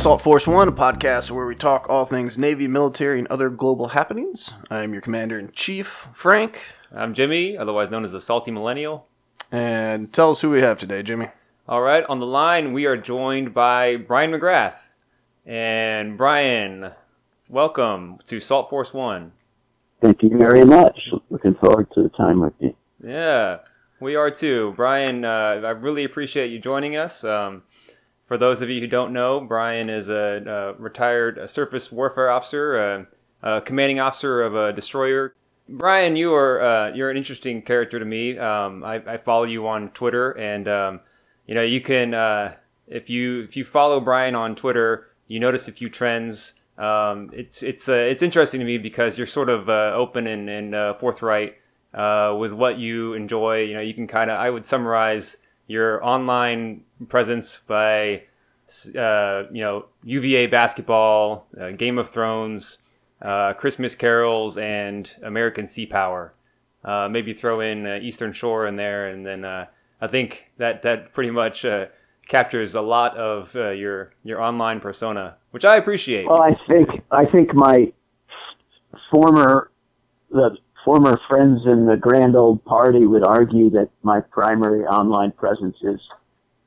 Salt Force One, a podcast where we talk all things Navy, military, and other global happenings. I am your commander in chief, Frank. I'm Jimmy, otherwise known as the Salty Millennial. And tell us who we have today, Jimmy. All right, on the line, we are joined by Bryan McGrath. And Bryan, welcome to Salt Force One. Thank you very much. Looking forward to the time with you. Yeah, we are too. Bryan, uh, I really appreciate you joining us. Um, for those of you who don't know, Bryan is a, a retired surface warfare officer, a, a, commanding officer of a destroyer. Bryan, you are uh, you're an interesting character to me. Um, I, I, follow you on Twitter, and um, you know you can uh, if you if you follow Bryan on Twitter, you notice a few trends. Um, it's it's uh, it's interesting to me because you're sort of uh, open and, and uh, forthright uh, with what you enjoy. You know, you can kind of I would summarize your online presence by uh, you know UVA basketball, uh, Game of Thrones, uh, Christmas carols, and American Sea Power. Uh, maybe throw in uh, Eastern Shore in there, and then uh, I think that that pretty much captures a lot of your your online persona, which I appreciate. Well, I think I think my former the former friends in the grand old party would argue that my primary online presence is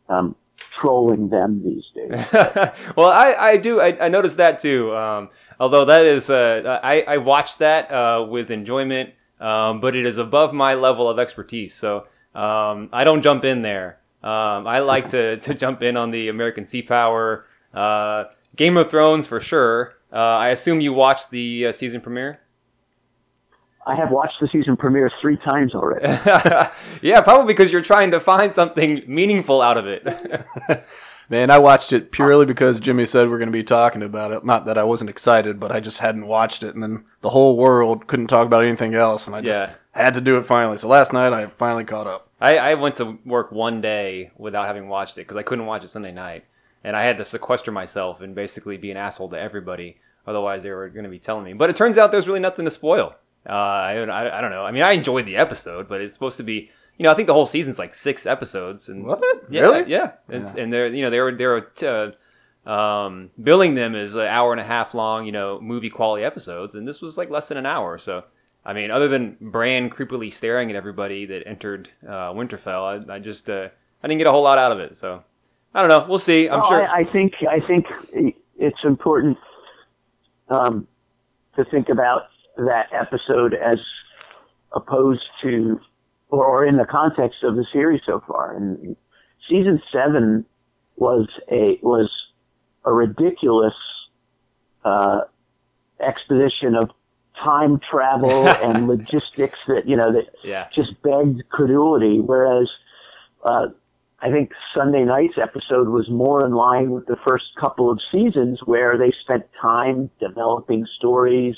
um, trolling them these days. well, I, I do. I, I noticed that too. Um, although that is, uh, I, I watched that uh, with enjoyment, um, but it is above my level of expertise. So um, I don't jump in there. Um, I like to, to jump in on the American Sea Power, uh, Game of Thrones for sure. Uh, I assume you watched the uh, season premiere. I have watched the season premiere three times already. yeah, probably because you're trying to find something meaningful out of it. Man, I watched it purely because Jimmy said we're going to be talking about it. Not that I wasn't excited, but I just hadn't watched it, and then the whole world couldn't talk about anything else, and I just yeah. had to do it finally. So last night I finally caught up. I, I went to work one day without having watched it because I couldn't watch it Sunday night, and I had to sequester myself and basically be an asshole to everybody. Otherwise, they were going to be telling me. But it turns out there's really nothing to spoil. Uh, I, I, I don't know. I mean, I enjoyed the episode, but it's supposed to be. You know, I think the whole season's like six episodes, and what? Yeah, really? Yeah, yeah. and they're you know they're they're uh, um, billing them as an hour and a half long, you know, movie quality episodes, and this was like less than an hour. So, I mean, other than Bran creepily staring at everybody that entered uh, Winterfell, I, I just uh, I didn't get a whole lot out of it. So, I don't know. We'll see. I'm well, sure. I, I, think I think it's important um, to think about that episode as opposed to, or, in the context of the series so far. And season seven was a was a ridiculous uh, exposition of time travel and logistics that you know that yeah. just begged credulity. Whereas uh, I think Sunday night's episode was more in line with the first couple of seasons, where they spent time developing stories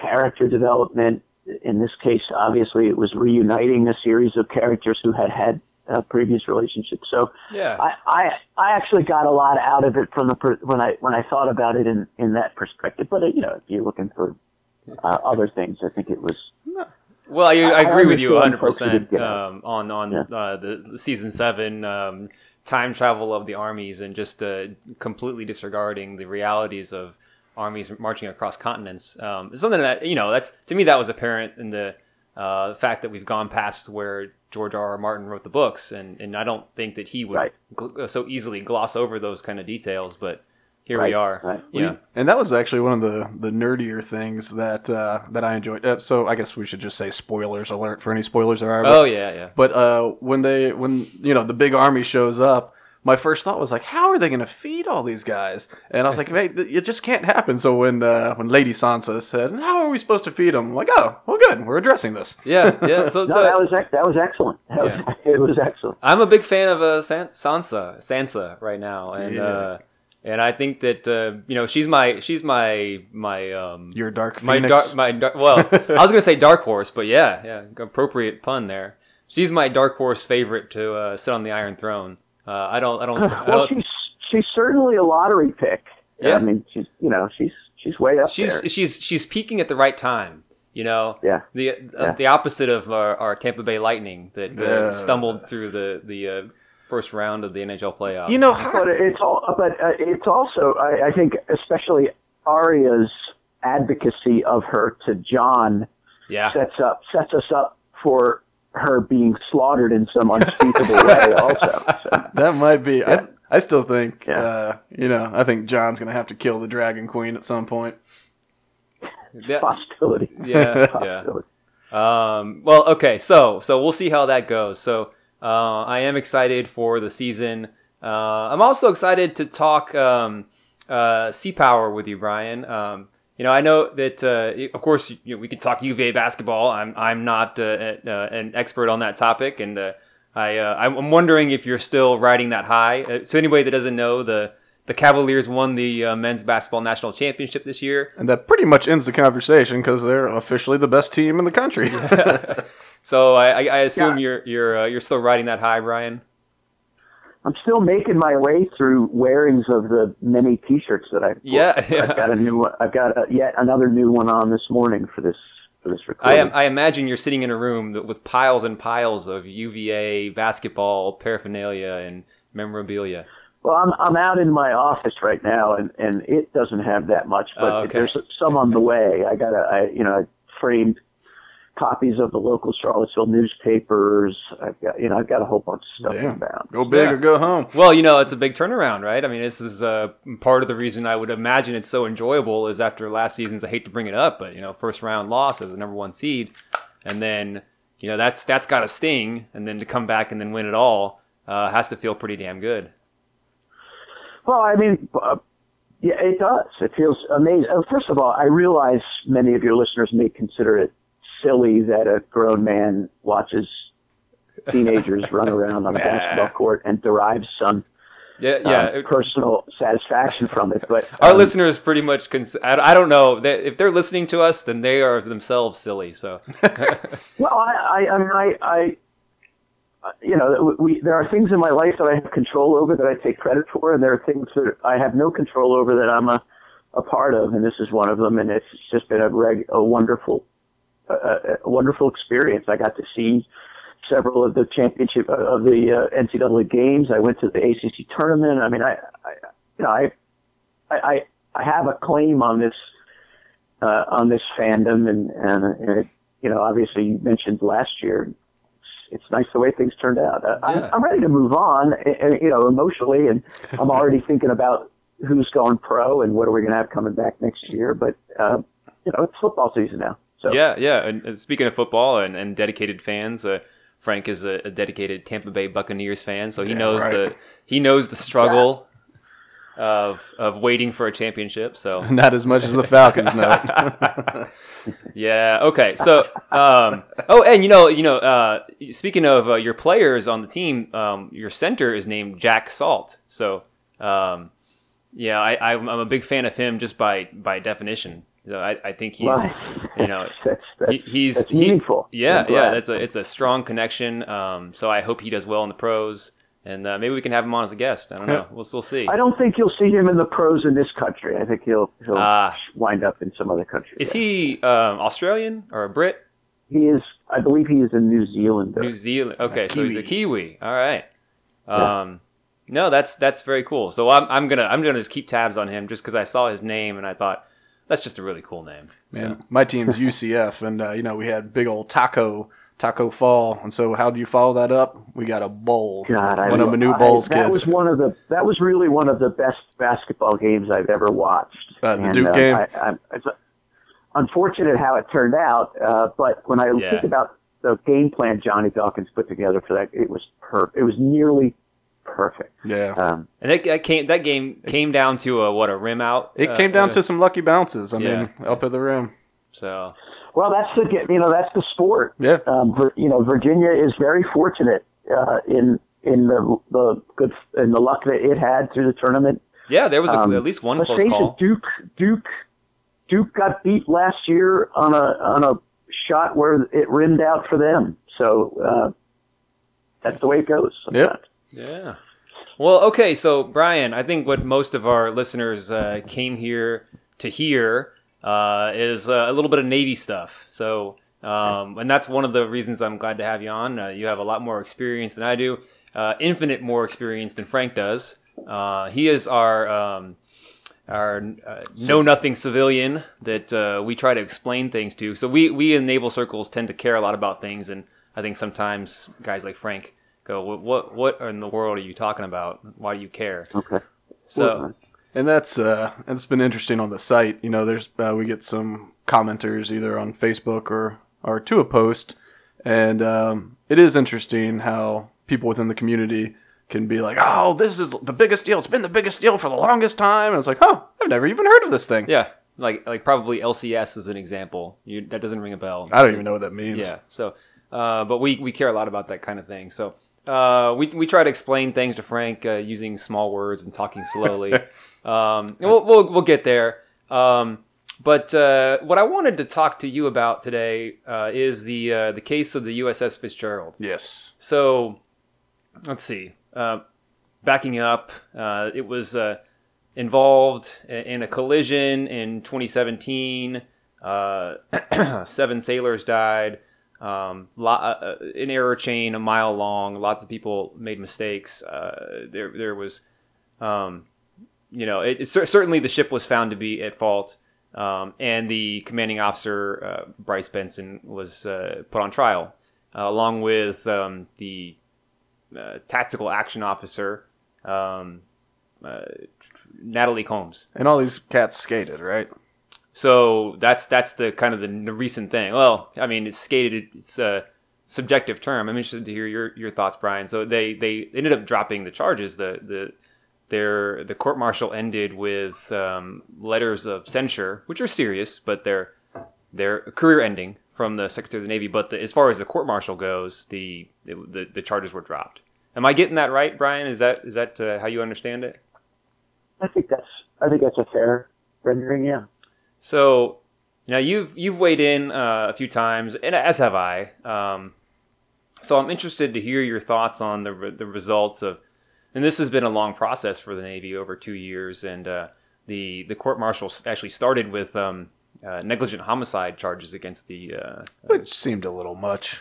character development. In this case, obviously, it was reuniting a series of characters who had had uh, previous relationships. So yeah, I, I I actually got a lot out of it from the per- when I when I thought about it in in that perspective. But uh, you know, if you're looking for uh, other things, I think it was. Well, I, I agree with you 100 percent um, on on yeah. uh, the, the, season seven um, time travel of the armies and just uh, completely disregarding the realities of armies marching across continents. Um, something that you know that's to me that was apparent in the uh, fact that we've gone past where George R. R. Martin wrote the books, and, and I don't think that he would right. gl- uh, so easily gloss over those kind of details. But here right, we are. Right. Yeah, and that was actually one of the the nerdier things that uh, that I enjoyed. Uh, so I guess we should just say spoilers alert for any spoilers there are. But, oh yeah, yeah. But uh, when they when you know the big army shows up my first thought was like, how are they going to feed all these guys? And I was like, hey, it just can't happen. So when uh, when Lady Sansa said, how are we supposed to feed them? I'm like, oh, well, good, we're addressing this. Yeah, yeah. So no, the, that was that was excellent. That yeah. was, it was excellent. I'm a big fan of uh, Sansa, Sansa right now, and. Yeah. Uh, and I think that uh, you know she's my she's my my um your dark my dark my dark well I was gonna say dark horse but yeah yeah appropriate pun there she's my dark horse favorite to uh, sit on the Iron Throne uh, I don't. I don't. well, I don't, she's she's certainly a lottery pick. Yeah. I mean, she's you know she's she's way up she's, there. She's she's peaking at the right time. You know. Yeah. The uh, yeah. the opposite of our, our, Tampa Bay Lightning that uh, stumbled through the the uh, first round of the NHL playoffs. You know, how, But it's all. But uh, it's also. I, I think, especially Arya's advocacy of her to Jon yeah, sets up sets us up for her being slaughtered in some unspeakable way. Also, so, that might be. I, I still think, Yeah. uh, you know, I think Jon's gonna have to kill the Dragon Queen at some point. yeah, possibility. yeah, yeah. Um, well, okay, so so we'll see how that goes. So uh, I am excited for the season. Uh, I'm also excited to talk um, uh, Sea Power with you, Bryan. Um, you know, I know that uh, of course you know, we could talk UVA basketball. I'm I'm not uh, uh, an expert on that topic, and uh, I uh, I'm wondering if you're still riding that high. Uh, so anybody that doesn't know, the the Cavaliers won the uh, men's basketball national championship this year. And that pretty much ends the conversation because they're officially the best team in the country. So I, I, I assume Yeah. you're you're uh, you're still riding that high, Bryan. I'm still making my way through wearings of the many T-shirts that I've. Yeah, I've got a new one. I've got a, yet another new one on this morning for this for this recording. I am, I imagine you're sitting in a room with piles and piles of UVA basketball paraphernalia and memorabilia. Well, I'm I'm out in my office right now, and and it doesn't have that much, but Oh, okay. there's some on the way. I got a, I you know, I framed copies of the local Charlottesville newspapers. I've got you know, I've got a whole bunch of stuff Damn. inbound. go big Yeah. or go home. Well, you know, it's a big turnaround, right? I mean, this is uh, part of the reason I would imagine it's so enjoyable is after last season's. I hate to bring it up, but you know, first round loss as a number one seed, and then you know that's that's got a sting, and then to come back and then win it all uh, has to feel pretty damn good. Well, I mean, uh, yeah, it does. It feels amazing. Uh, First of all, I realize many of your listeners may consider it silly that a grown man watches teenagers run around on a basketball court and derives some Yeah, um, yeah. it- personal satisfaction from it. But Our um, listeners pretty much cons- I, I don't know They- if they're listening to us, then they are themselves silly. So Well, I, I, I mean, I, I, you know, we there are things in my life that I have control over that I take credit for, and there are things that I have no control over that I'm a, a part of, and this is one of them. And it's just been a reg, a wonderful, uh, a wonderful experience. I got to see several of the championship uh, of the uh, NCAA games. I went to the ACC tournament. I mean, I, I you know, I, I, I, have a claim on this uh, on this fandom, and and, and it, you know, obviously you mentioned last year. It's, it's nice the way things turned out. Uh, Yeah. I'm, I'm ready to move on, uh, uh, you know, emotionally, and I'm already thinking about who's going pro and what are we going to have coming back next year. But uh, you know, it's football season now. So yeah, yeah. And, speaking of football and, and dedicated fans, uh, Frank is a, a dedicated Tampa Bay Buccaneers fan, so he Yeah, knows right. the he knows the struggle of of waiting for a championship. So Not as much as the Falcons know. Yeah. Okay. So, um, oh, and you know, you know, uh, speaking of uh, your players on the team, um, your center is named Jack Salt. So, um, yeah, I, I'm I'm a big fan of him just by by definition. So I, I think he's, Right. you know, that's, that's, he, he's that's he- yeah, yeah, that's a it's a strong connection. Um, so I hope he does well in the pros, and uh, maybe we can have him on as a guest. I don't know. We'll still see. I don't think you'll see him in the pros in this country. I think he'll he'll Ah. wind up in some other country. Is yeah. he um, Australian or a Brit? He is. I believe he is a New Zealander. New Zealand. Okay, so he's a Kiwi. Kiwi. All right. Um, no, that's that's very cool. So I'm I'm gonna I'm gonna just keep tabs on him just because I saw his name and I thought that's just a really cool name. Man, my team's UCF, and uh, you know we had big old taco Tacko Fall, and so how do you follow that up? We got a bowl, God, I one of lo- the new I- bowls That kids. was one of the. That was really one of the best basketball games I've ever watched. Uh, the Duke game? I, I, it's unfortunate how it turned out, uh, but when I Yeah. think about the game plan Johnny Dawkins put together for that, it was per. It was nearly perfect. yeah, Um, And that, that came that game came down to a what a rim out. it uh, came down uh, to some lucky bounces. I yeah. mean, up at the rim. so well, that's the you know that's the sport. Yeah, um, you know, Virginia is very fortunate uh, in in the the good in the luck that it had through the tournament. yeah, there was a, Um, at least one close call. it, Duke Duke Duke got beat last year on a on a shot where it rimmed out for them. So uh, that's the way it goes. Yep. Yeah. Well, okay, so Bryan, I think what most of our listeners uh, came here to hear uh, is uh, a little bit of Navy stuff. So, um, and that's one of the reasons I'm glad to have you on. Uh, you have a lot more experience than I do. uh, infinite more experience than Frank does. Uh, he is our um, our uh, know nothing civilian that uh, we try to explain things to. So we we in naval circles tend to care a lot about things, and I think sometimes guys like Frank go, "What what, what in the world are you talking about? Why do you care?" Okay. So And that's uh, it's been interesting on the site. You know, there's uh, we get some commenters either on Facebook or or to a post, and um, it is interesting how people within the community can be like, "Oh, this is the biggest deal. It's been the biggest deal for the longest time." And it's like, "Oh, I've never even heard of this thing." yeah, like like probably LCS is an example. You, that doesn't ring a bell. I don't even know what that means. Yeah. So, uh, but we, we care a lot about that kind of thing. So, uh, we, we try to explain things to Frank uh, using small words and talking slowly. um, and we'll, we'll, we'll get there. Um, but uh, what I wanted to talk to you about today uh, is the uh, the case of the USS Fitzgerald. Yes. So, let's see. Uh, backing up, uh, it was uh, involved in a collision in 2017. Uh, seven sailors died. Um, uh, uh, an error chain a mile long. Lots of people made mistakes. Uh, there, there was, um, you know, it, it, certainly the ship was found to be at fault. Um, and the commanding officer, uh, Bryce Benson, was uh, put on trial, uh, along with um, the tactical action officer, um, Natalie Combs. And all these cats skated, right? So that's that's the kind of the, the recent thing. Well, I mean, it's skated. It's a subjective term. I'm interested to hear your, your thoughts, Bryan. So they, they ended up dropping the charges. The the their the court martial ended with um, letters of censure, which are serious, but they're they're career ending from the Secretary of the Navy. But the, as far as the court martial goes, the, the the charges were dropped. Am I getting that right, Bryan? Is that is that uh, how you understand it? I think that's I think that's a fair rendering. Yeah. So now you've you've weighed in uh, a few times, and as have I. Um, so I'm interested to hear your thoughts on the re- the results of, and this has been a long process for the Navy over two years, and uh, the the court martial actually started with um, uh, negligent homicide charges against the. Uh, Which seemed a little much.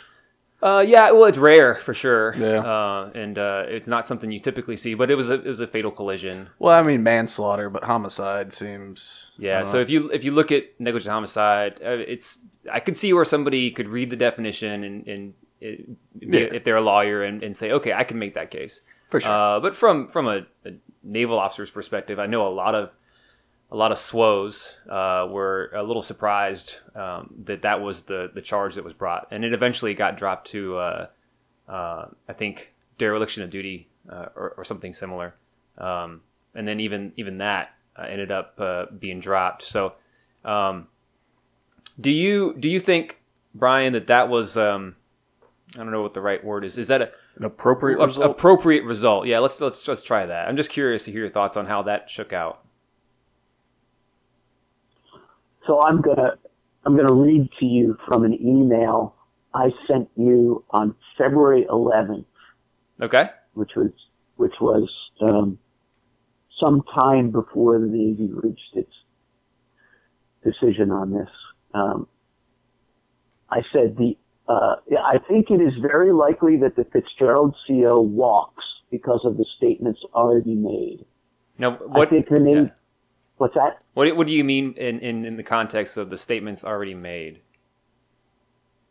Uh, yeah, well, it's rare for sure, Yeah. uh, and uh, it's not something you typically see, but it was a it was a fatal collision. Well, I mean manslaughter, but homicide seems. Yeah. So know. if you if you look at negligent homicide, uh, it's I could see where somebody could read the definition and and it, Yeah. if they're a lawyer and, and say, okay, I can make that case. For sure. Uh, but from from a, a naval officer's perspective, I know a lot of a lot of SWOs uh, were a little surprised um, that that was the the charge that was brought, and it eventually got dropped to uh, uh, I think dereliction of duty uh, or, or something similar, um, and then even even that uh, ended up uh, being dropped. So, um, do you do you think Bryan that that was um, I don't know what the right word is. Is that a an appropriate a- result. appropriate result. Yeah, let's let's let's try that. I'm just curious to hear your thoughts on how that shook out. So I'm gonna I'm gonna read to you from an email I sent you on February 11th, Okay. which was which was um, some time before the Navy reached its decision on this. Um, I said the uh, I think it is very likely that the Fitzgerald CO walks because of the statements already made. Now, what I think the Navy. yeah. What's that? what what do you mean in, in, in the context of the statements already made?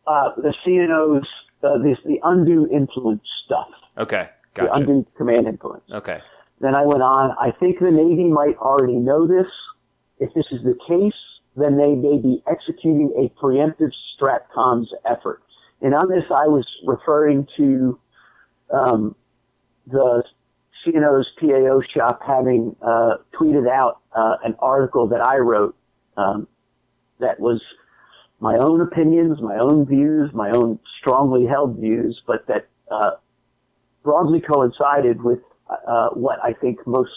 Uh, the CNOs, uh, this the undue influence stuff, Okay, the undue command influence. Okay, Then I went on. I think the Navy might already know this. If this is the case, then they may be executing a preemptive stratcoms effort. And on this, I was referring to um, the CNO's PAO shop having uh, tweeted out uh, an article that I wrote um, that was my own opinions, my own views, my own strongly held views, but that uh, broadly coincided with uh, what I think most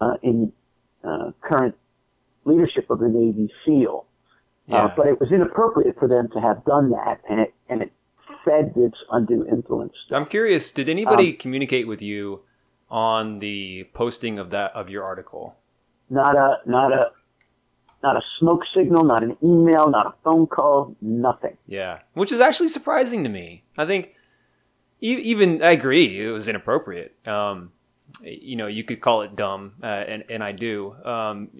uh, in uh, current leadership of the Navy feel. yeah, but it was inappropriate for them to have done that, and it and it fed this undue influence. I'm curious. Did anybody Um, communicate with you on the posting of that of your article? Not a not a not a smoke signal, not an email, not a phone call, nothing. Yeah, which is actually surprising to me. I think E- even I agree, it was inappropriate. Um, you know, you could call it dumb, uh, and and I do. Um,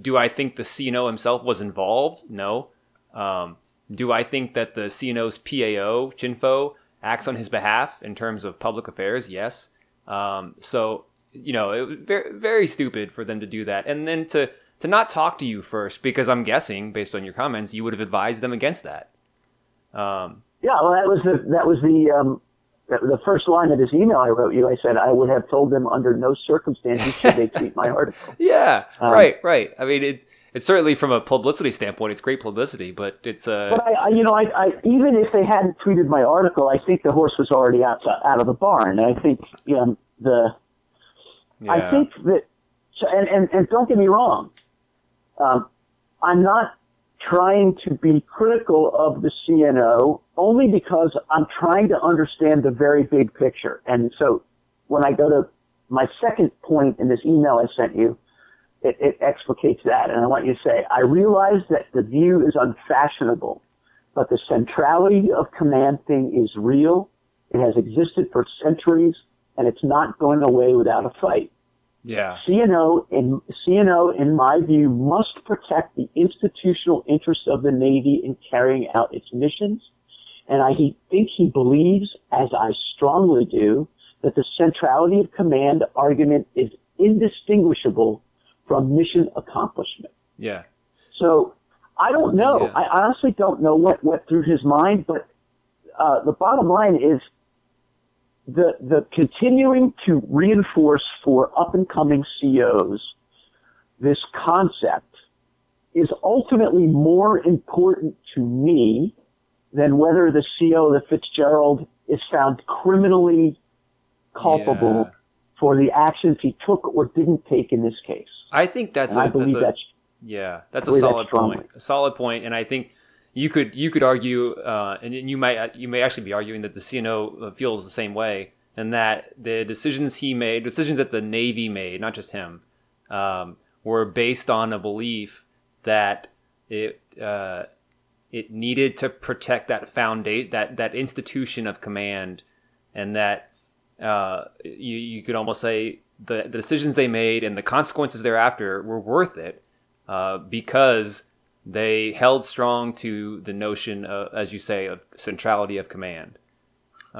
do I think the CNO himself was involved? No. Um, do I think that the CNO's PAO Chinfo acts on his behalf in terms of public affairs? Yes. Um, so you know, it was very very stupid for them to do that, and then to to not talk to you first because I'm guessing based on your comments you would have advised them against that. Um, Yeah, well, that was the that was the um, the, first line of this email I wrote you. I said I would have told them under no circumstances should they tweet my article. yeah, Um, right, right. I mean, it, it's certainly from a publicity standpoint, it's great publicity, but it's uh, But I, I you know, I, I even if they hadn't tweeted my article, I think the horse was already out out of the barn. I think you know, the yeah. I think that, and, and, and don't get me wrong, um, I'm not trying to be critical of the CNO only because I'm trying to understand the very big picture. And so when I go to my second point in this email I sent you, it, it explicates that. And I want you to say, I realize that the view is unfashionable, but the centrality of command thing is real. It has existed for centuries and it's not going away without a fight. yeah, CNO, in CNO, in my view, must protect the institutional interests of the Navy in carrying out its missions. And I he, think he believes, as I strongly do, that the centrality of command argument is indistinguishable from mission accomplishment. yeah, So I don't know. Yeah. I honestly don't know what went through his mind, but uh, the bottom line is the the continuing to reinforce for up and coming COs this concept is ultimately more important to me than whether the CO, of the Fitzgerald is found criminally culpable Yeah. for the actions he took or didn't take in this case. I think that's And a, I believe that's, a, that's yeah, that's a solid strongly. point. A solid point, and I think you could you could argue, uh, and you might you may actually be arguing that the CNO feels the same way, and that the decisions he made, decisions that the Navy made, not just him, um, were based on a belief that it uh, it needed to protect that foundation, that that institution of command, and that uh, you you could almost say the, the decisions they made and the consequences thereafter were worth it uh, because they held strong to the notion, of, as you say, of centrality of command.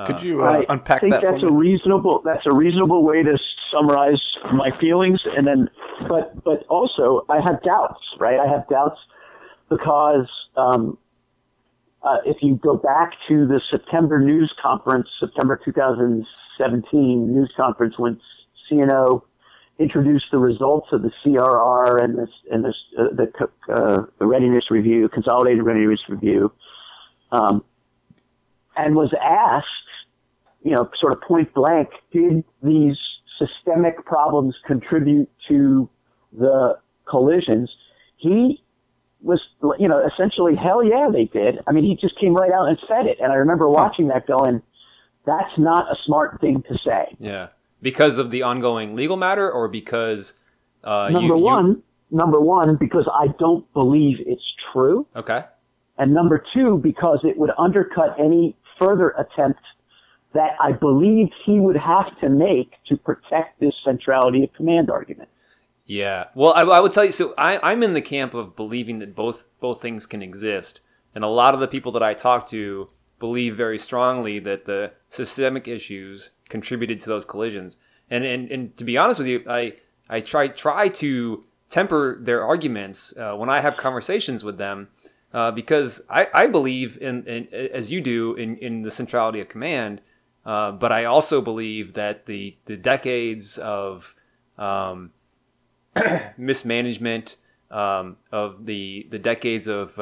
Could you uh, I unpack think that that's for a reasonable that's a reasonable way to summarize my feelings and then but but also I have doubts right? I have doubts because um, uh, if you go back to the September news conference September 2017 news conference when CNO introduced the results of the CRR and this and this uh, the uh, the readiness review consolidated readiness review um, and was asked you know, sort of point blank, did these systemic problems contribute to the collisions? He was, you know, essentially, hell yeah, they did. I mean, he just came right out and said it. And I remember watching that going, that's not a smart thing to say. Yeah, because of the ongoing legal matter, or because uh, number you, you- one, number one, because I don't believe it's true. okay, And number two, because it would undercut any further attempt that I believe he would have to make to protect this centrality of command argument. Yeah. Well, I, I would tell you. So I, I'm in the camp of believing that both both things can exist, and a lot of the people that I talk to believe very strongly that the systemic issues contributed to those collisions. And and, and to be honest with you, I I try try to temper their arguments uh, when I have conversations with them. Uh, because I, I believe in, in as you do in, in the centrality of command, uh, but I also believe that the the decades of um, mismanagement um, of the the decades of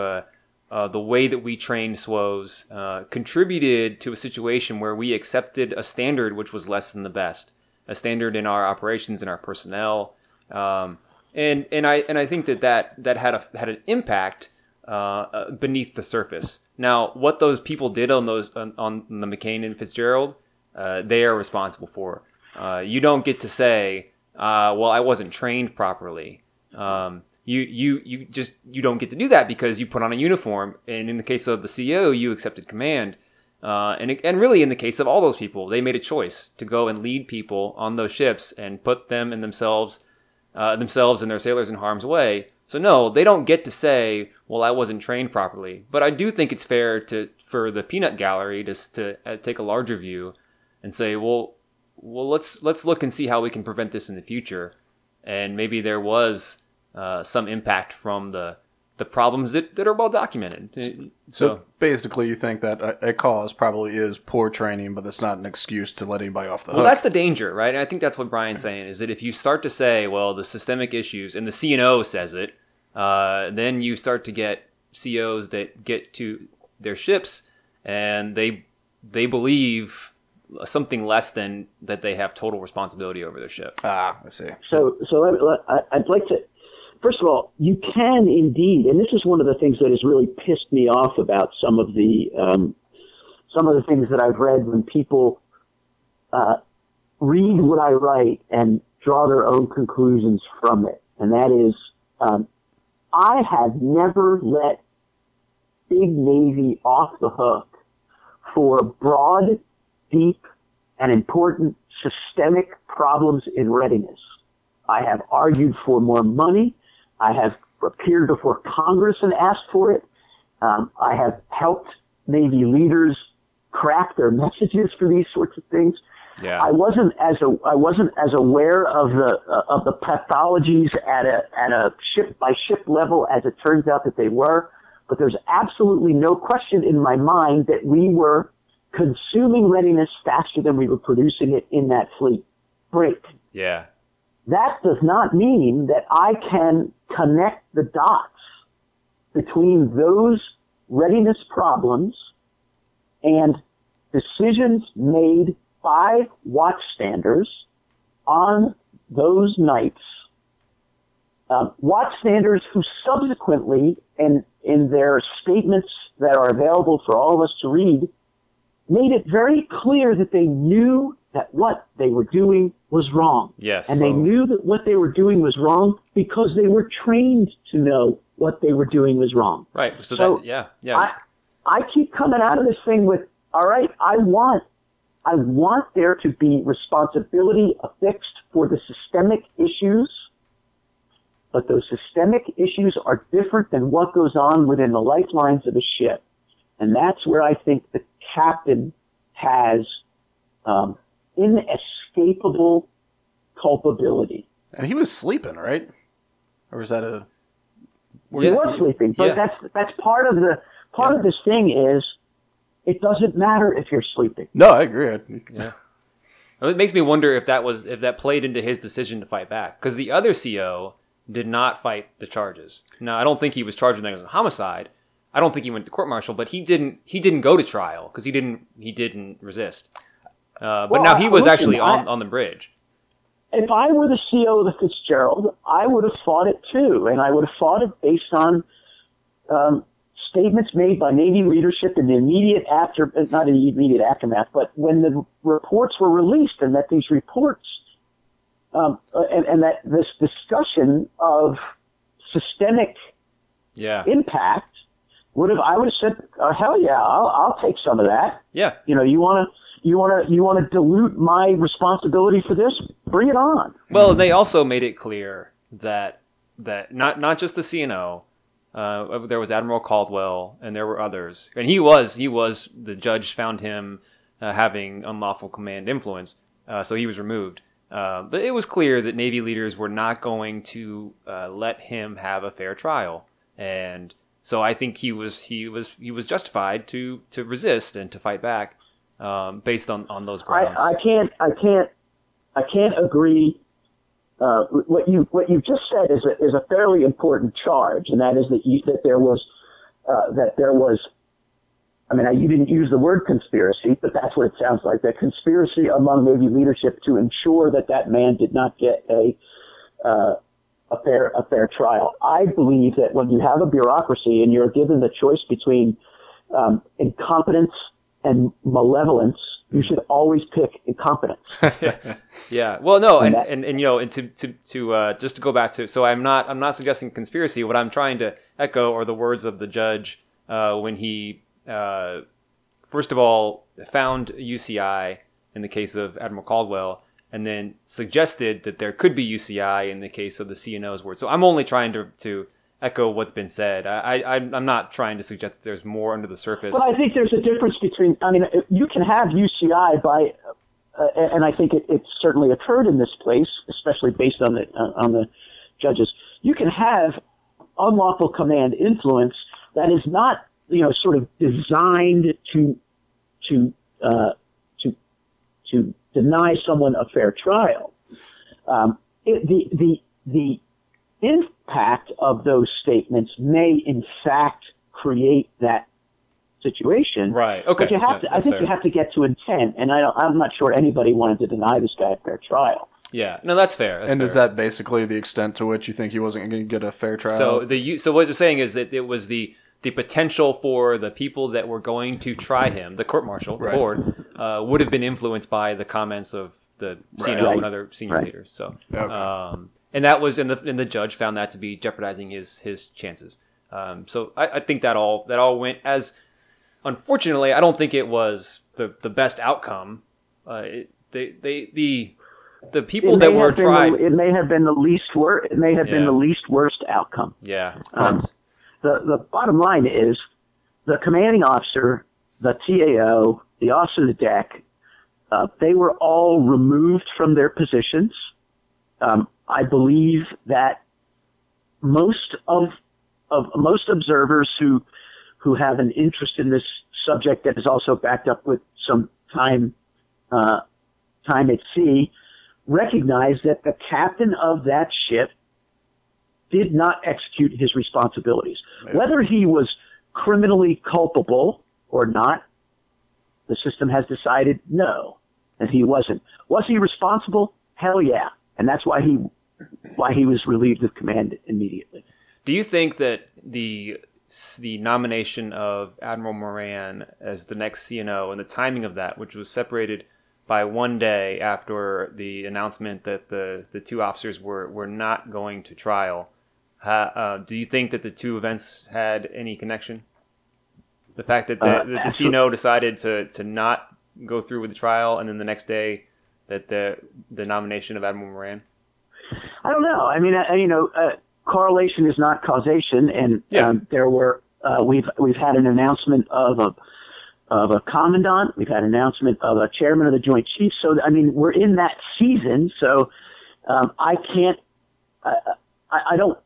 uh, the way that we trained SWOs uh, contributed to a situation where we accepted a standard which was less than the best, a standard in our operations and our personnel, um, and and I and I think that that that had a had an impact uh, uh, beneath the surface. Now, what those people did on those on, on the McCain and Fitzgerald, uh, they are responsible for. You don't get to say, "Well, I wasn't trained properly." Um, you you you just you don't get to do that because you put on a uniform, and in the case of the CO, you accepted command. Uh, and, and really, in the case of all those people, they made a choice to go and lead people on those ships and put them and themselves, uh, themselves and their sailors in harm's way. So no, they don't get to say, "Well, I wasn't trained properly." But I do think it's fair to for the peanut gallery to to uh, take a larger view and say, "Well, well, let's let's look and see how we can prevent this in the future." And maybe there was uh, some impact from the the problems that, that are well documented. So, So basically, you think that a, a cause probably is poor training, but that's not an excuse to let anybody off the well, hook. Well, that's the danger, right? And I think that's what Bryan's saying is that if you start to say, well, the systemic issues, and the CNO says it, uh, then you start to get COs that get to their ships and they they believe something less than that they have total responsibility over their ship. ah, I see. So, so let, let, I- I'd like to. First of all, you can indeed, and this is one of the things that has really pissed me off about some of the um, some of the things that I've read when people uh, read what I write and draw their own conclusions from it, and that is, um, I have never let Big Navy off the hook for broad, deep, and important systemic problems in readiness. I have argued for more money. I have appeared before Congress and asked for it. Um, I have helped Navy leaders craft their messages for these sorts of things. Yeah. I wasn't as a, I wasn't as aware of the uh, of the pathologies at a at a ship by ship level as it turns out that they were. But there's absolutely no question in my mind that we were consuming readiness faster than we were producing it in that fleet. Break. yeah. That does not mean that I can connect the dots between those readiness problems and decisions made by watchstanders on those nights. Uh, watchstanders who subsequently, in, in their statements that are available for all of us to read, made it very clear that they knew that what they were doing was wrong. Yes. And they knew that what they were doing was wrong because they were trained to know what they were doing was wrong. Right. So, So, that yeah, yeah. I, I keep coming out of this thing with, all right, I want, I want there to be responsibility affixed for the systemic issues, but those systemic issues are different than what goes on within the lifelines of a ship. And that's where I think the captain has um, inescapable culpability. And he was sleeping, right? Or was that a? He was sleeping, but Yeah. that's that's part of the part Yeah. of this thing is it doesn't matter if you're sleeping. No, I agree. Yeah. It makes me wonder if that was if that played into his decision to fight back because the other CO did not fight the charges. Now I don't think he was charged with negligent homicide. I don't think he went to court martial, but he didn't he didn't go to trial because he didn't he didn't resist. Uh, but Well, now he was actually on, on the bridge. If I were the CO of the Fitzgerald, I would have fought it too, and I would have fought it based on um, statements made by Navy leadership in the immediate after, not in the immediate aftermath, but when the reports were released, and that these reports, um, and, and that this discussion of systemic Yeah, impact would have, I would have said, oh, hell yeah, I'll, I'll take some of that. yeah, You know, you want to, you want to, you want to dilute my responsibility for this? Bring it on. Well, they also made it clear that that not not just the CNO. Uh, there was Admiral Caldwell, and there were others, and he was he was the judge found him uh, having unlawful command influence, uh, so he was removed. Uh, but it was clear that Navy leaders were not going to uh, let him have a fair trial, and so I think he was he was he was justified to to resist and to fight back um, based on on those grounds. I, I can't, I can't, I can't agree. Uh, what you what you just said is a, is a fairly important charge, and that is that you, that there was uh, that there was. I mean, I, you didn't use the word conspiracy, but that's what it sounds like. That conspiracy among Navy leadership to ensure that that man did not get a uh, a fair a fair trial. I believe that when you have a bureaucracy and you're given the choice between um, incompetence and malevolence, you should always pick incompetence. Yeah. Well, no, and, and, and you know, and to to to uh, just to go back to, so I'm not I'm not suggesting conspiracy. What I'm trying to echo are the words of the judge uh, when he uh, first of all found UCI in the case of Admiral Caldwell, and then suggested that there could be UCI in the case of the CNO's word. So I'm only trying to to echo what's been said. I, I I'm not trying to suggest that there's more under the surface. But I think there's a difference between. I mean, you can have UCI by, uh, and I think it, it certainly occurred in this place, especially based on the uh, on the judges. You can have unlawful command influence that is not, you know, sort of designed to to uh, to to deny someone a fair trial. Um, it, the the the impact of those statements may, in fact, create that situation. Right. Okay. But you have Yeah, to. I think fair. you have to get to intent, and I don't, I'm not sure anybody wanted to deny this guy a fair trial. Yeah. No, that's fair. That's and fair. is that basically the extent to which you think he wasn't going to get a fair trial? So the so what you're saying is that it was the the potential for the people that were going to try him, the court martial, the Right. board, uh, would have been influenced by the comments of the CNO Right. and other senior Right. leaders. So, Okay. um, and that was and the and the judge found that to be jeopardizing his his chances. Um, so I, I think that all that all went as. Unfortunately, I don't think it was the the best outcome. Uh, it, they they the the people that were tried. The, it may have been the least wor- It may have been the least worst outcome. yeah, Um, the the bottom line is the commanding officer, the TAO, the officer of the deck, uh, they were all removed from their positions. Um, I believe that most of of most observers who who have an interest in this subject that is also backed up with some time uh, time at sea recognize that the captain of that ship did not execute his responsibilities. Whether he was criminally culpable or not, the system has decided no, that he wasn't. Was he responsible? Hell yeah. And that's why he why he was relieved of command immediately. Do you think that the the nomination of Admiral Moran as the next CNO and the timing of that, which was separated by one day after the announcement that the, the two officers were, were not going to trial, ha, uh, do you think that the two events had any connection? The fact that the, Uh, that the CNO decided to, to not go through with the trial, and then the next day that the the nomination of Admiral Moran. I don't know. I mean, I, you know, uh, correlation is not causation, and Yeah. um, there were uh, we've we've had an announcement of a of a commandant. We've had an announcement of a chairman of the Joint Chiefs. So I mean, we're in that season. So um, I can't. I, I, I don't.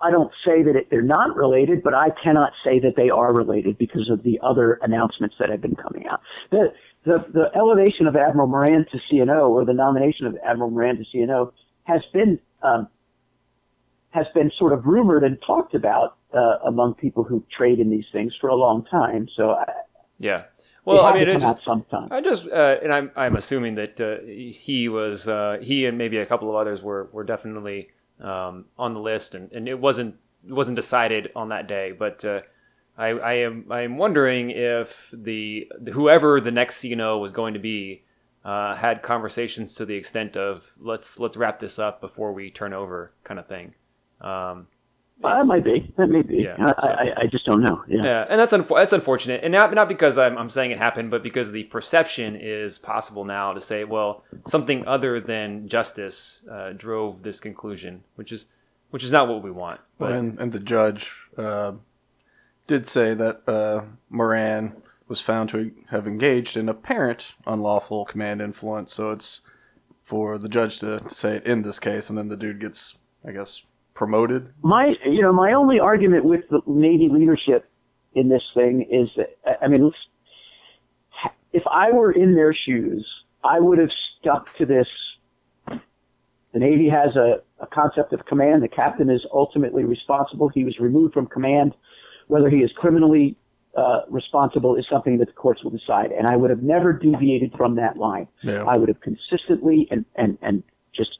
I don't say that it, they're not related, but I cannot say that they are related because of the other announcements that have been coming out. The the, the elevation of Admiral Moran to CNO, or the nomination of Admiral Moran to CNO, has been um, has been sort of rumored and talked about uh, among people who trade in these things for a long time. So I, Yeah. well, I mean, it just, sometime. I just uh, and I'm I'm assuming that uh, he was, uh, he and maybe a couple of others were, were definitely um, on the list, and, and it wasn't, it wasn't decided on that day. But uh, I, I am, I am wondering if the whoever the next CNO was going to be uh, had conversations to the extent of let's, let's wrap this up before we turn over, kind of thing. Um, Well, that might be. That may be. Yeah, I, so- I, I just don't know. Yeah. Yeah, and that's unfor- that's unfortunate, and not not because I'm, I'm saying it happened, but because the perception is possible now to say, well, something other than justice uh, drove this conclusion, which is which is not what we want. But and, and the judge uh, did say that uh, Moran was found to have engaged in apparent unlawful command influence. So it's for the judge to say it in this case, and then the dude gets, I guess, promoted. my you know my only argument with the Navy leadership in this thing is that I mean if I were in their shoes, I would have stuck to this. The Navy has a, a concept of command. The captain is ultimately responsible. He was removed from command. Whether he is criminally uh, responsible is something that the courts will decide. And I would have never deviated from that line. Yeah. I would have consistently and, and, and just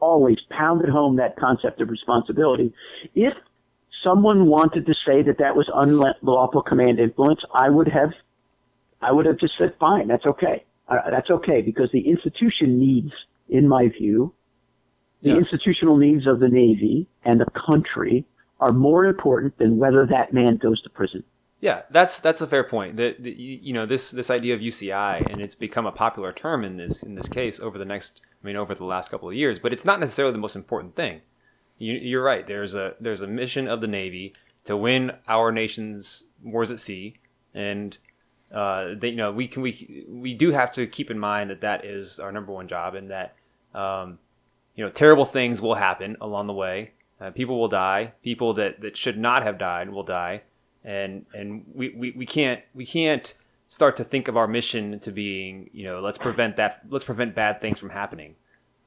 always pounded home that concept of responsibility. If someone wanted to say that that was unlawful command influence, I would have, I would have just said, fine, that's okay. Uh, that's okay because the institution needs, in my view, the Yeah. institutional needs of the Navy and the country are more important than whether that man goes to prison. Yeah, that's that's a fair point. That you, you know this this idea of UCI and it's become a popular term in this in this case over the next I mean over the last couple of years, but it's not necessarily the most important thing. You, you're right. There's a there's a mission of the Navy to win our nation's wars at sea, and uh, they, you know we can we we do have to keep in mind that that is our number one job, and that um, you know terrible things will happen along the way. Uh, people will die. People that, that should not have died will die and and we, we, we can't we can't start to think of our mission to being you know let's prevent that let's prevent bad things from happening.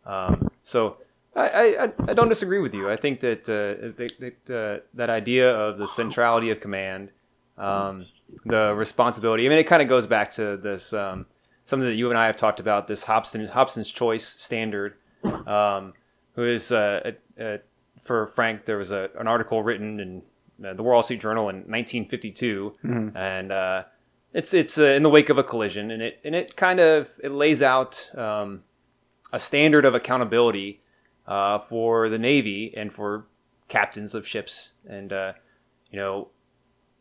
Um, so I, I, I don't disagree with you. I think that uh, that, that, uh, that idea of the centrality of command um, the responsibility I mean it kind of goes back to this um, something that you and I have talked about this Hobson Hobson's choice standard um, who is uh, for Frank there was a, an article written in uh, the Wall Street Journal in 1952, mm-hmm. and uh, it's it's uh, in the wake of a collision, and it and it kind of it lays out um, a standard of accountability uh, for the Navy and for captains of ships, and uh, you know.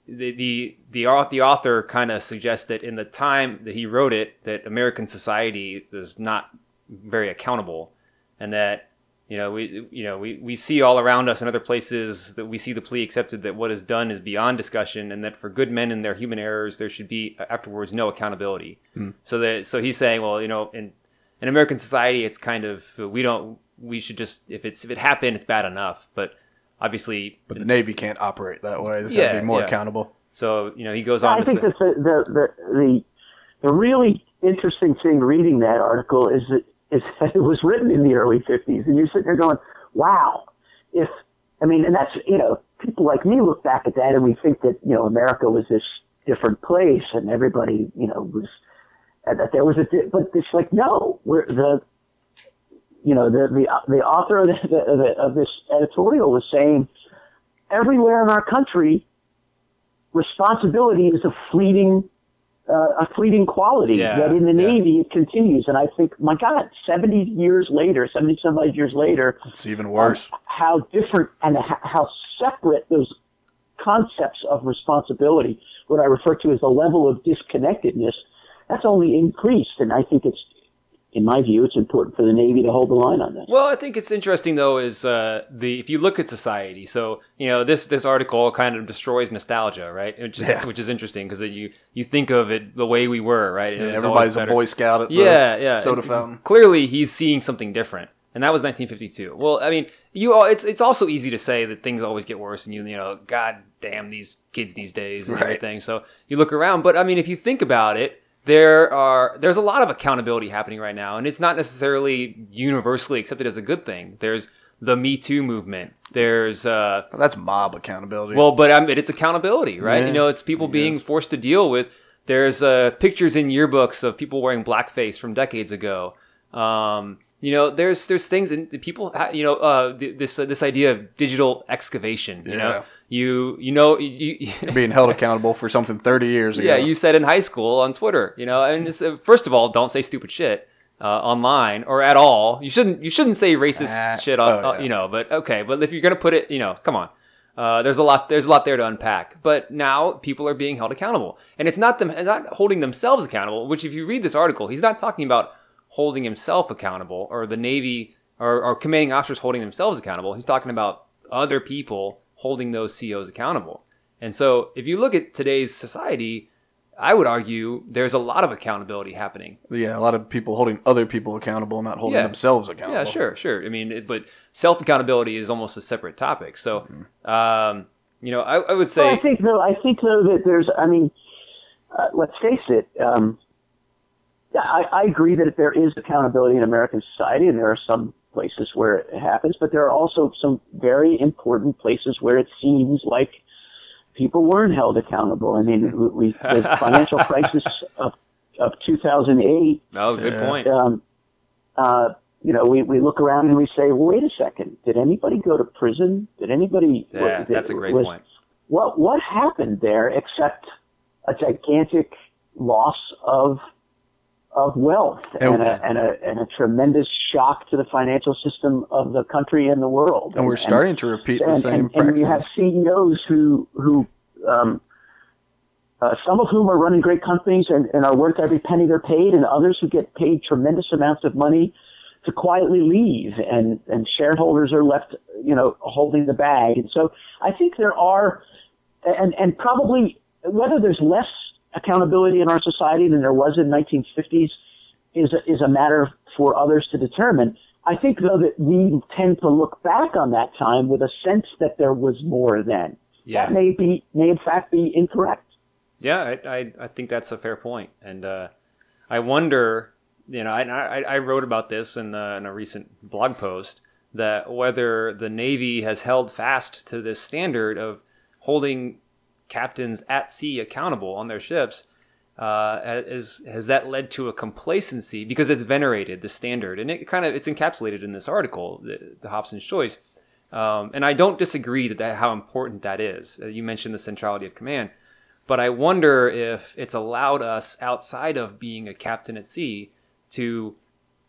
The, the the the author kind of suggests that in the time that he wrote it, that American society is not very accountable, and that you know, we you know we, we see all around us in other places that we see the plea accepted that what is done is beyond discussion, and that for good men and their human errors, there should be afterwards no accountability. Mm. So that so he's saying, well, you know, in in American society, it's kind of we don't we should just if it's if it happened, it's bad enough, but obviously, but the Navy can't operate that way. They yeah, be more yeah. accountable. So you know, he goes on. I think say, the, the the the the really interesting thing reading that article is that is that it was written in the early 50s. And you're sitting there going, wow, if, I mean, and that's, you know, people like me look back at that and we think that, you know, America was this different place and everybody, you know, was, and that there was a, but it's like, no, we're the, you know, the, the, the author of, the, the, of this editorial was saying everywhere in our country, responsibility is a fleeting uh, a fleeting quality. Yeah, that in the yeah. Navy it continues, and I think, my God, seventy years later, seventy some odd years later, it's even worse. How different and how separate those concepts of responsibility, what I refer to as the level of disconnectedness, that's only increased, and I think it's in my view, it's important for the Navy to hold the line on this. Well, I think it's interesting though is uh, the if you look at society. So you know this this article kind of destroys nostalgia, right? Which is yeah. which is interesting because you you think of it the way we were, right? Yeah, everybody's a Boy Scout at the yeah, yeah. soda fountain. Clearly, he's seeing something different, and that was 1952. Well, I mean, you all, it's it's also easy to say that things always get worse, and you you know, God damn these kids these days and right. everything. So you look around, but I mean, if you think about it there are there's a lot of accountability happening right now, and it's not necessarily universally accepted as a good thing. There's the Me Too movement. There's uh, well, that's mob accountability. Well, but I mean, it's accountability, right? Yeah, you know, it's people being forced to deal with. There's uh, pictures in yearbooks of people wearing blackface from decades ago. Um, you know, there's there's things and people, you know, uh, this uh, this idea of digital excavation. You yeah. know, you you know you, being held accountable for something 30 years ago. Yeah, you said in high school on Twitter, you know, and uh, first of all, don't say stupid shit uh, online or at all. You shouldn't you shouldn't say racist uh, shit on, oh, uh, yeah. you know, but okay, but if you're going to put it, you know, come on. Uh, there's a lot. There's a lot there to unpack. But now people are being held accountable, and it's not them not holding themselves accountable. Which, if you read this article, he's not talking about holding himself accountable or the Navy or, or commanding officers holding themselves accountable. He's talking about other people holding those COs accountable. And so if you look at today's society, I would argue there's a lot of accountability happening. Yeah, a lot of people holding other people accountable, not holding yeah. themselves accountable. Yeah, sure, sure. I mean, it, but self accountability is almost a separate topic. So, mm-hmm. um, you know, I, I would say. Well, I think though. I think though that there's. I mean, uh, let's face it. Um, yeah, I, I agree that there is accountability in American society, and there are some places where it happens, but there are also some very important places where it seems like people weren't held accountable. I mean, we, the financial crisis of, of 2008. Oh, good yeah. point. Um, uh, you know, we, we look around and we say, well, wait a second. Did anybody go to prison? Did anybody? Yeah, what, that's a great was, point. What, what happened there except a gigantic loss of of wealth and, and, a, and, a, and a tremendous shock to the financial system of the country and the world. And, we're starting to repeat the same and, and, you have CEOs who who um, uh, some of whom are running great companies and, and are worth every penny they're paid, and others who get paid tremendous amounts of money to quietly leave, and and shareholders are left, you know, holding the bag. And so I think there are, and and probably whether there's less accountability in our society than there was in 1950s is a, is a matter for others to determine. I think though that we tend to look back on that time with a sense that there was more then. Yeah. That may be may in fact be incorrect. Yeah, I, I, I think that's a fair point, and uh, I wonder, you know, I, I, I wrote about this in, uh, in a recent blog post that whether the Navy has held fast to this standard of holding captains at sea accountable on their ships. Uh, is, has that led to a complacency because it's venerated the standard and it kind of it's encapsulated in this article the, the hobson's choice um, and i don't disagree that, that how important that is uh, you mentioned the centrality of command but I wonder if it's allowed us outside of being a captain at sea to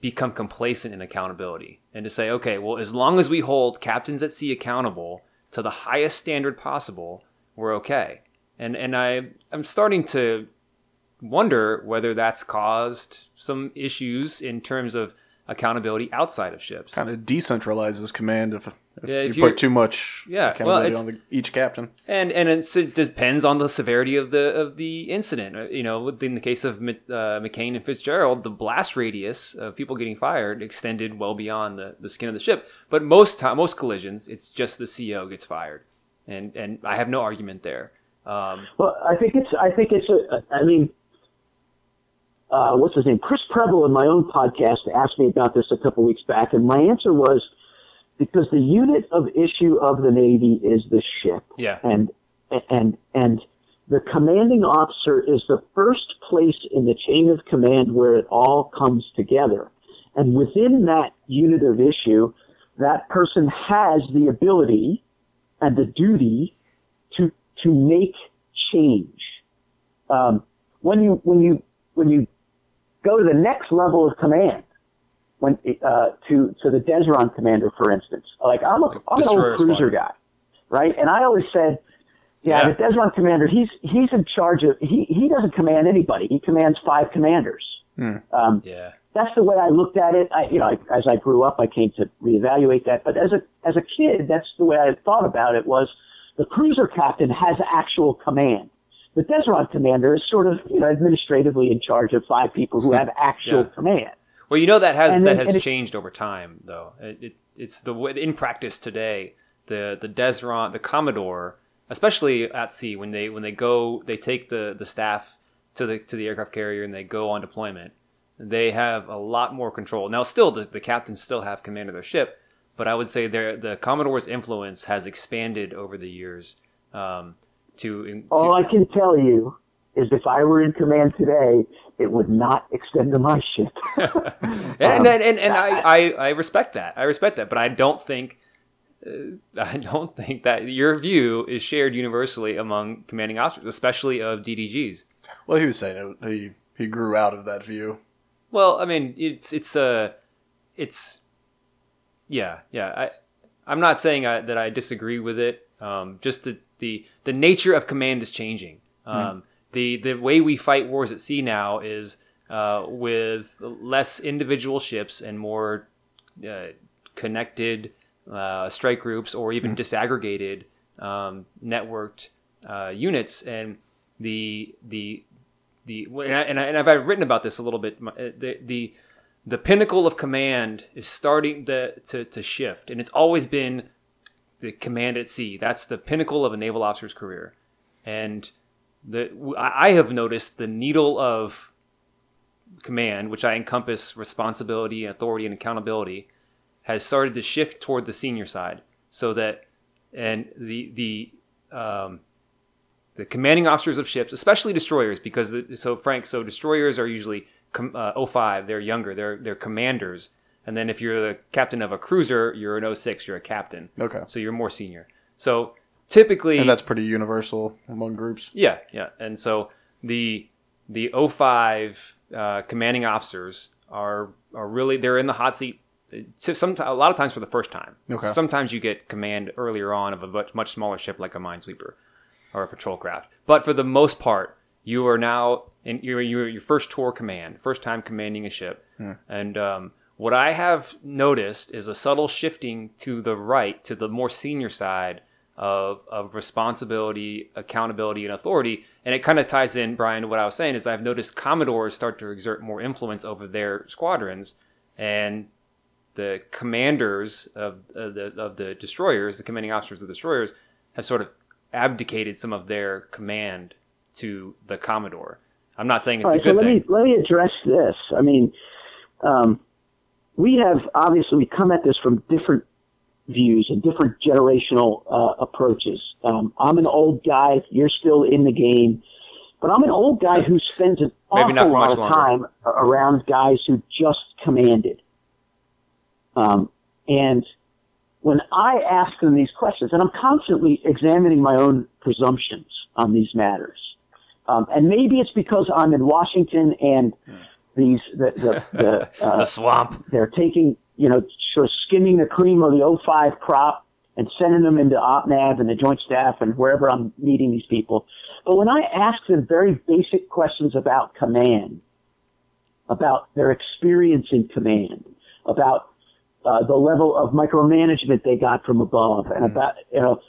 become complacent in accountability and to say, okay, well, as long as we hold captains at sea accountable to the highest standard possible, we're okay. And and I I'm starting to wonder whether that's caused some issues in terms of accountability outside of ships. Kind of decentralizes command if, if Yeah, if you put too much Yeah, accountability it's- on the, each captain. and and it's, it depends on the severity of the of the incident. Uh, You know, in the case of uh, McCain and Fitzgerald, the blast radius of people getting fired extended well beyond the, the skin of the ship. But most time, most collisions, it's just the CO gets fired, and and I have no argument there. Um, Well, I think it's I think it's a I mean, uh, what's his name? Chris Preble in my own podcast asked me about this a couple weeks back, and my answer was because the unit of issue of the Navy is the ship, yeah, and and and the commanding officer is the first place in the chain of command where it all comes together, and within that unit of issue, that person has the ability and the duty to to make change. Um, when you when you when you go to the next level of command, when uh, to to the Desron commander, for instance, like I'm a I'm an old cruiser squadron. guy, right? And I always said, yeah, Yeah. the Desron commander, he's he's in charge of he he doesn't command anybody. He commands five commanders. Um, yeah, that's the way I looked at it. I, you know, I, as I grew up, I came to reevaluate that. But as a as a kid, that's the way I thought about it. Was the cruiser captain has actual command. The Desron commander is sort of you know administratively in charge of five people who have actual Yeah. command. Well, you know that has And that then- has and it- changed over time, though. It, it, it's the in practice today. The the Desron, the Commodore, especially at sea, when they when they go, they take the the staff to the to the aircraft carrier and they go on deployment. They have a lot more control. Now, still, the, the captains still have command of their ship, but I would say the Commodore's influence has expanded over the years. Um, to, to All I can tell you is if I were in command today, it would not extend to my ship. and and, and, and I, I, I respect that. I respect that, but I don't think uh, I don't think that your view is shared universally among commanding officers, especially of DDGs. Well, he was saying it, he he grew out of that view. Well, I mean, it's it's uh, it's yeah, yeah. I I'm not saying I, that I disagree with it. Um, just the, the the nature of command is changing. Um, The the way we fight wars at sea now is uh, with less individual ships and more uh, connected uh, strike groups or even disaggregated um, networked uh, units and the the the and, I, and, I've written about this a little bit. uh, The the the pinnacle of command is starting to, to to shift, and it's always been the command at sea. That's the pinnacle of a naval officer's career, and the I have noticed the needle of command, which I encompass responsibility, authority, and accountability, has started to shift toward the senior side, so that and the the um, the commanding officers of ships, especially destroyers, because the, so Frank, so destroyers are usually com, uh, 05, they're younger, they're they're commanders, and then if you're the captain of a cruiser, you're an 06, you're a captain, Okay, so you're more senior. So typically, and that's pretty universal among groups. yeah, yeah. And so the the 05 uh, commanding officers are are really they're in the hot seat. So some a lot of times for the first time. Okay. Sometimes you get command earlier on of a much much smaller ship like a minesweeper or a patrol craft. But for the most part, you are now in you're, you're your first tour command, first time commanding a ship, and um, what I have noticed is a subtle shifting to the right, to the more senior side of, of responsibility, accountability, and authority. And it kind of ties in, Bryan, to what I was saying is I've noticed Commodores start to exert more influence over their squadrons, and the commanders of, of the of the destroyers, the commanding officers of the destroyers, have sort of abdicated some of their command to the Commodore. I'm not saying it's All a right, so let thing. me let me address this. I mean, um, we have obviously we come at this from different views and different generational uh, approaches. Um, I'm an old guy. You're still in the game, but I'm an old guy who spends an awful lot of longer. time around guys who just commanded. Um, and when I ask them these questions, and I'm constantly examining my own presumptions on these matters, um, and maybe it's because I'm in Washington and these the the, the, uh, the swamp. they're taking you know sort of skimming the cream of the 05 crop and sending them into OpNav and the Joint Staff and wherever I'm meeting these people. But when I ask them very basic questions about command, about their experience in command, about uh, the level of micromanagement they got from above, and about you know,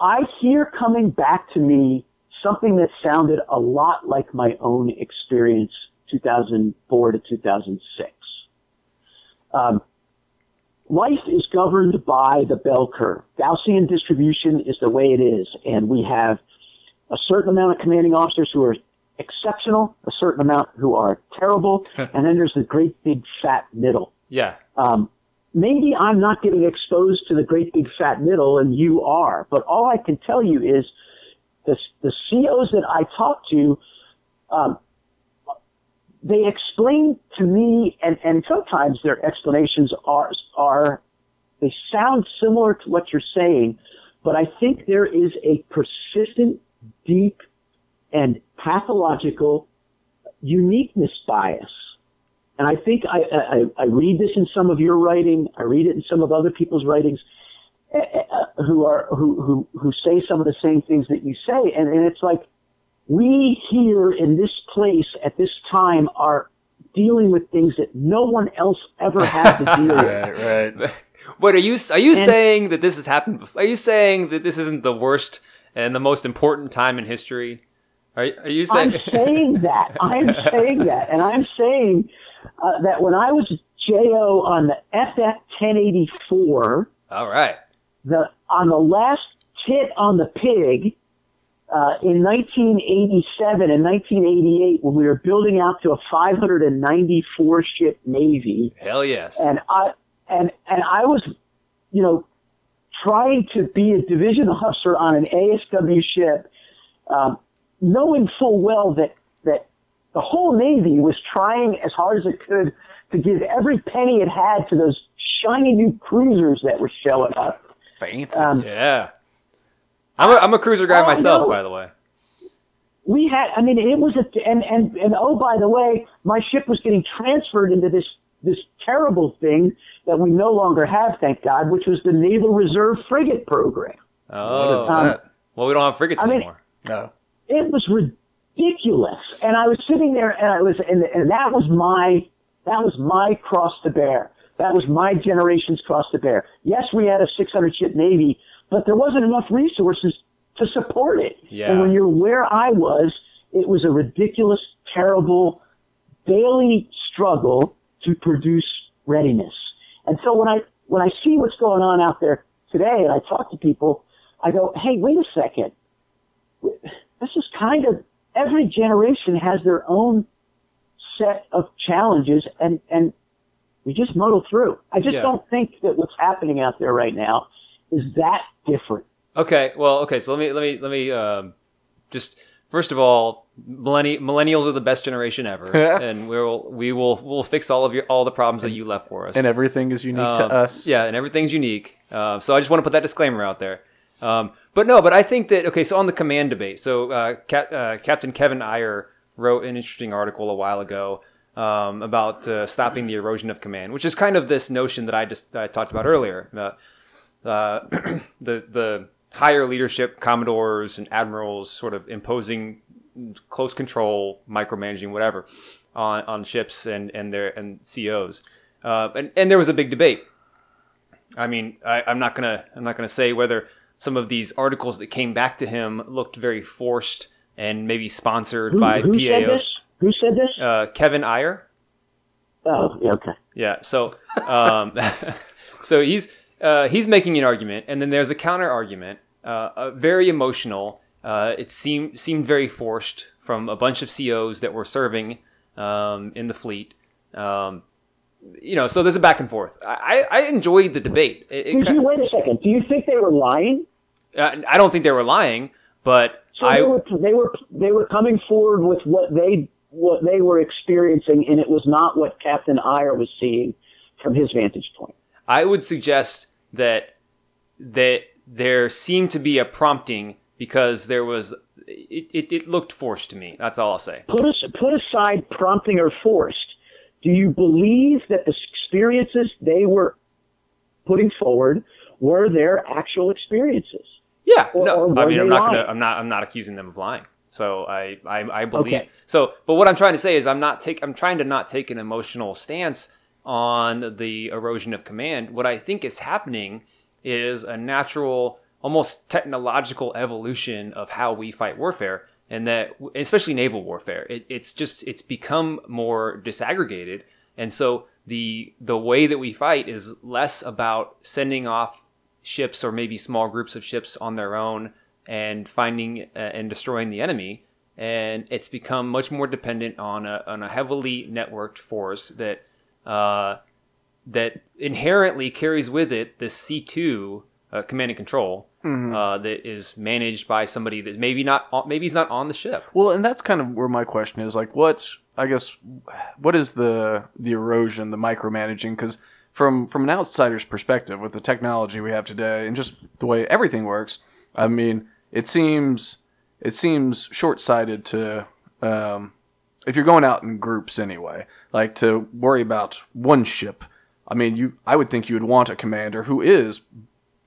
I hear coming back to me something that sounded a lot like my own experience, 2004 to 2006. Um, life is governed by the bell curve. Gaussian distribution is the way it is, and we have a certain amount of commanding officers who are exceptional, a certain amount who are terrible, and then there's the great big fat middle. Yeah. Um, maybe I'm not getting exposed to the great big fat middle, and you are. But all I can tell you is the the COs that I talk to, um, they explain to me, and and sometimes their explanations are are they sound similar to what you're saying, but I think there is a persistent, deep, and pathological uniqueness bias and I think I, I, I read this in some of your writing. I read it in some of other people's writings, uh, uh, who are who, who who say some of the same things that you say, and, and it's like we here in this place at this time are dealing with things that no one else ever had to deal with. Right, right. What are you are you And- saying that this has happened? Before? Are you saying that this isn't the worst and the most important time in history? Are, are you I'm saying? saying that. I'm saying that, and I'm saying uh, that when I was JO on the FF 1084. All right. the on the last hit on the pig uh, in 1987 and 1988 when we were building out to a 594 ship navy Hell yes. and I and and I was you know trying to be a division officer on an ASW ship um, knowing full well that that the whole navy was trying as hard as it could to give every penny it had to those shiny new cruisers that were showing up Fancy. um, yeah. I'm a, I'm a cruiser guy Oh, myself, no. by the way. we had i mean it was a and and and oh by the way my ship was getting transferred into this this terrible thing that we no longer have thank god which was the naval reserve frigate program Oh. what is um, that? well, we don't have frigates I mean- anymore. No. it was ridiculous. And i was sitting there and i was and, and that was my that was my cross to bear. That was my generation's cross to bear. Yes we had a 600 ship navy but there wasn't enough resources to support it. Yeah. and when you're where i was it was a ridiculous terrible daily struggle to produce readiness. And so when i when i see what's going on out there today and i talk to people i go hey wait a second. This is kind of every generation has their own set of challenges and and we just muddle through. I just Yeah. don't think that what's happening out there right now is that different. Okay. Well, okay. So let me let me let me um, just first of all, millenni- millennials are the best generation ever, and we'll we will we'll fix all of your all the problems that you left for us. And everything is unique Um, to us. Yeah, and everything's unique. Uh, so I just want to put that disclaimer out there. Um, but no, but I think that okay. So on the command debate, so uh, Cap, uh, Captain Kevin Eyer wrote an interesting article a while ago um, about uh, stopping the erosion of command, which is kind of this notion that I just I talked about earlier. Uh, uh, the the higher leadership, commodores and admirals, sort of imposing close control, micromanaging, whatever, on, on ships and and their and COs. Uh, and and there was a big debate. I mean, I, I'm not gonna I'm not gonna say whether some of these articles that came back to him looked very forced and maybe sponsored Who, by who said PAO. this? Who said this? Uh, Kevin Eyer. oh, yeah, okay. Yeah. So, um, so he's uh, he's making an argument, and then there's a counter argument, uh, uh, very emotional. Uh, it seemed seemed very forced from a bunch of COs that were serving um, in the fleet. Um, you know, so there's a back and forth. I, I enjoyed the debate. It, it you wait a second? Do you think they were lying? Uh, I don't think they were lying, but So I they were they were they were coming forward with what they what they were experiencing, and it was not what Captain Eyer was seeing from his vantage point. I would suggest that that there seemed to be a prompting because there was it, it, it looked forced to me. That's all I'll say. Put us put aside prompting or forced. Do you believe that the experiences they were putting forward were their actual experiences? Yeah, Or- no, or I mean, I'm not gonna. I'm not, I'm not accusing them of lying. So I, I, I believe. Okay. So, but what I'm trying to say is, I'm not take, I'm trying to not take an emotional stance on the erosion of command. What I think is happening is a natural, almost technological evolution of how we fight warfare, and that, especially naval warfare, it, it's just, it's become more disaggregated, and so the the way that we fight is less about sending off ships or maybe small groups of ships on their own and finding uh, and destroying the enemy. And it's become much more dependent on a, on a heavily networked force that uh, that inherently carries with it the C two uh, command and control uh, that is managed by somebody that maybe not on- maybe he's not on the ship. Well, and that's kind of where my question is like, what? I guess, what is the the erosion, the micromanaging? Because from from an outsider's perspective, with the technology we have today and just the way everything works, I mean, it seems it seems short sighted to um, if you're going out in groups anyway, like to worry about one ship. I mean, you I would think you would want a commander who is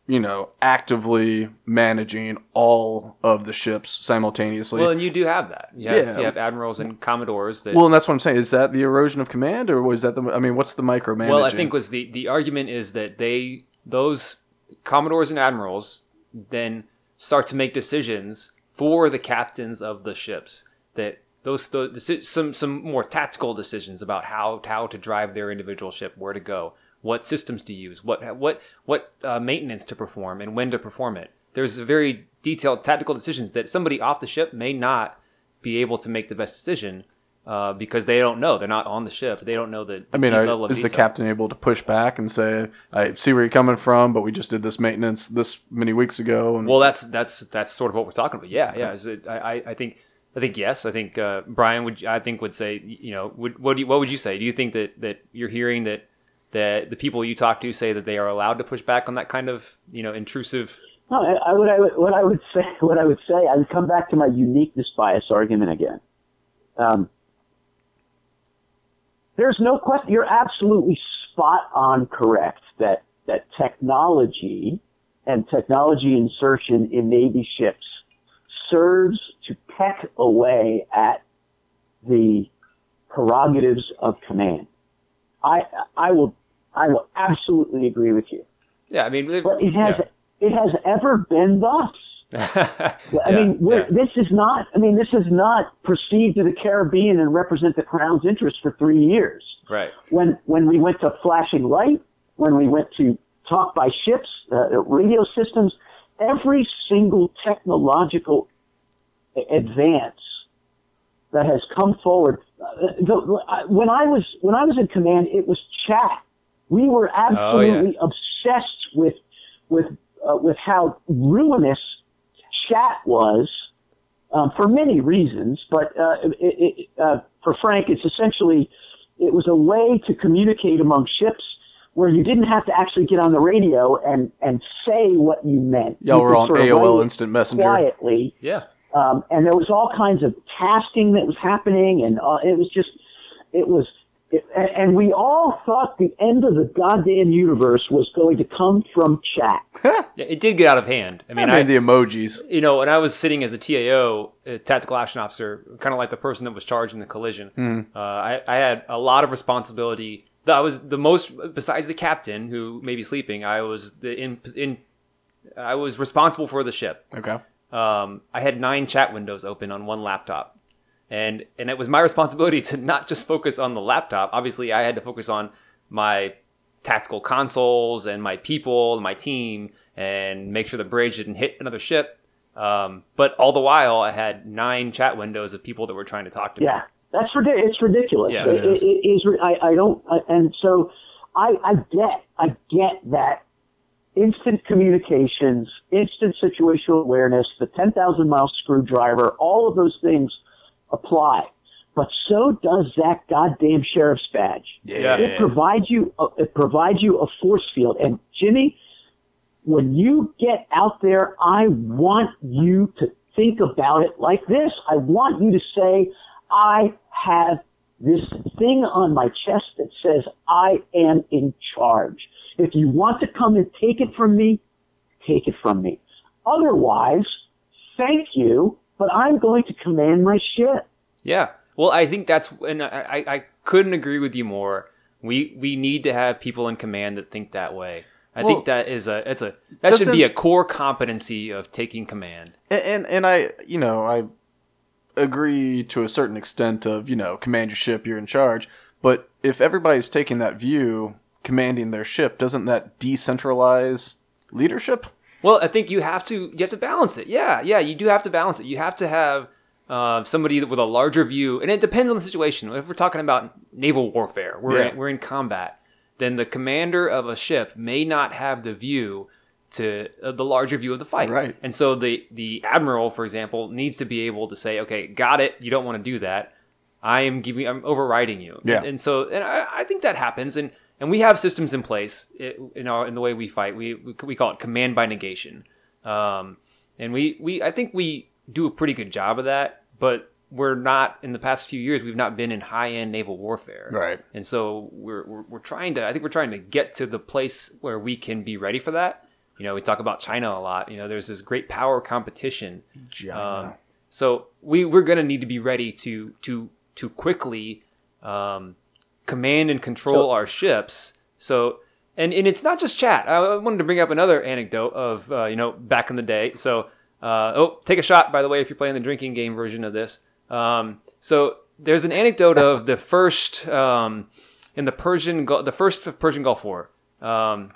you know, actively managing all of the ships simultaneously. Well, Well, and you do have that. You have, Yeah. you have admirals and commodores that. and that's what I'm saying. Is that the erosion of command, or was that the? I mean, what's the micromanaging? Well, I think was the the argument is that they those commodores and admirals then start to make decisions for the captains of the ships that those, those some some more tactical decisions about how how to drive their individual ship, where to go, what systems to use, what what what uh, maintenance to perform, and when to perform it. There's very detailed tactical decisions that somebody off the ship may not be able to make the best decision uh, because they don't know. They're not on the ship. They don't know the. I mean, are, is the captain able to push back and say, "I see where you're coming from, but we just did this maintenance this many weeks ago"? And Well, that's that's that's sort of what we're talking about. Yeah, yeah. Is it, I, I I think I think yes. I think uh, Bryan would I think would say you know would what do you, what would you say? Do you think that that you're hearing that that the people you talk to say that they are allowed to push back on that kind of you know intrusive? No, I, what, I, would- what I would say, what I would say, I would come back to my uniqueness bias argument again. Um, there's no question. You're absolutely spot on correct that that technology and technology insertion in Navy ships serves to peck away at the prerogatives of command. I I will I will absolutely agree with you. Yeah, I mean, But it has it has ever been thus. yeah. I mean, yeah. this is not. I mean, this is not proceed to the Caribbean and represent the Crown's interest for three years. right. When when we went to flashing light, when we went to talk by ships, uh, radio systems, every single technological advance that has come forward. Uh, the, when I was when I was in command, it was chat. We were absolutely obsessed with with uh, with how ruinous chat was um, for many reasons, but uh, it, it, uh, for Frank, it's essentially it was a way to communicate among ships where you didn't have to actually get on the radio and and say what you meant. y'all You were on of AOL Instant Messenger. quietly, Yeah. um, and there was all kinds of tasking that was happening, and uh, it was just it was It- and, and we all thought the end of the goddamn universe was going to come from chat. It did get out of hand. I I mean, mean, I, the emojis. you know, when I was sitting as a TAO, a tactical action officer, kind of like the person that was charged in the collision, uh, I, I had a lot of responsibility. I was the most, besides the captain who may be sleeping. I was the in in. I was responsible for the ship. Okay. Um, I had nine chat windows open on one laptop, and and it was my responsibility to not just focus on the laptop. Obviously, I had to focus on my tactical consoles and my people and my team and make sure the bridge didn't hit another ship. Um, but all the while, I had nine chat windows of people that were trying to talk to me. Yeah, that's ridiculous. It's ridiculous. Yeah, it, it is. it is. I, I don't. I, and so, I, I get. I get that instant communications, instant situational awareness, the ten thousand mile screwdriver, all of those things apply. But so does that goddamn sheriff's badge. Yeah. It provides you. A, it provides you a force field. And Jimmy, when you get out there, I want you to think about it like this. I want you to say, I have this thing on my chest that says I am in charge. If you want to come and take it from me, take it from me. Otherwise, thank you, but I'm going to command my ship. Yeah. Well, I think that's, and I, I, I couldn't agree with you more. We we need to have people in command that think that way. I Well, think that is a it's a that should be a core competency of taking command. And, and and I, you know, I agree to a certain extent of, you know, command your ship, you're in charge. But if everybody's taking that view, commanding their ship, doesn't that decentralize leadership? Well, I think you have to you have to balance it. Yeah, yeah, you do have to balance it. You have to have uh, somebody with a larger view, and it depends on the situation. If we're talking about naval warfare, we're Yeah. in, we're in combat, then the commander of a ship may not have the view to uh, the larger view of the fight. Right. And so the the admiral, for example, needs to be able to say, "Okay, got it. You don't want to do that. I am giving. I'm overriding you." Yeah. And so, and I, I think that happens, and and we have systems in place in our in the way we fight. We we, we call it command by negation, um, and we we I think we do a pretty good job of that. But we're not in the past few years. We've not been in high end naval warfare, Right. And so we're, we're we're trying to. I think we're trying to get to the place where we can be ready for that. You know, we talk about China a lot. You know, there's this great power competition. Um, so we we're gonna need to be ready to to to quickly um, command and control our ships. So and and it's not just chat. I wanted to bring up another anecdote of uh, you know back in the day. So uh, oh, take a shot by the way if you're playing the drinking game version of this. Um, so there's an anecdote of the first um, in the Persian the first Persian Gulf War. Um,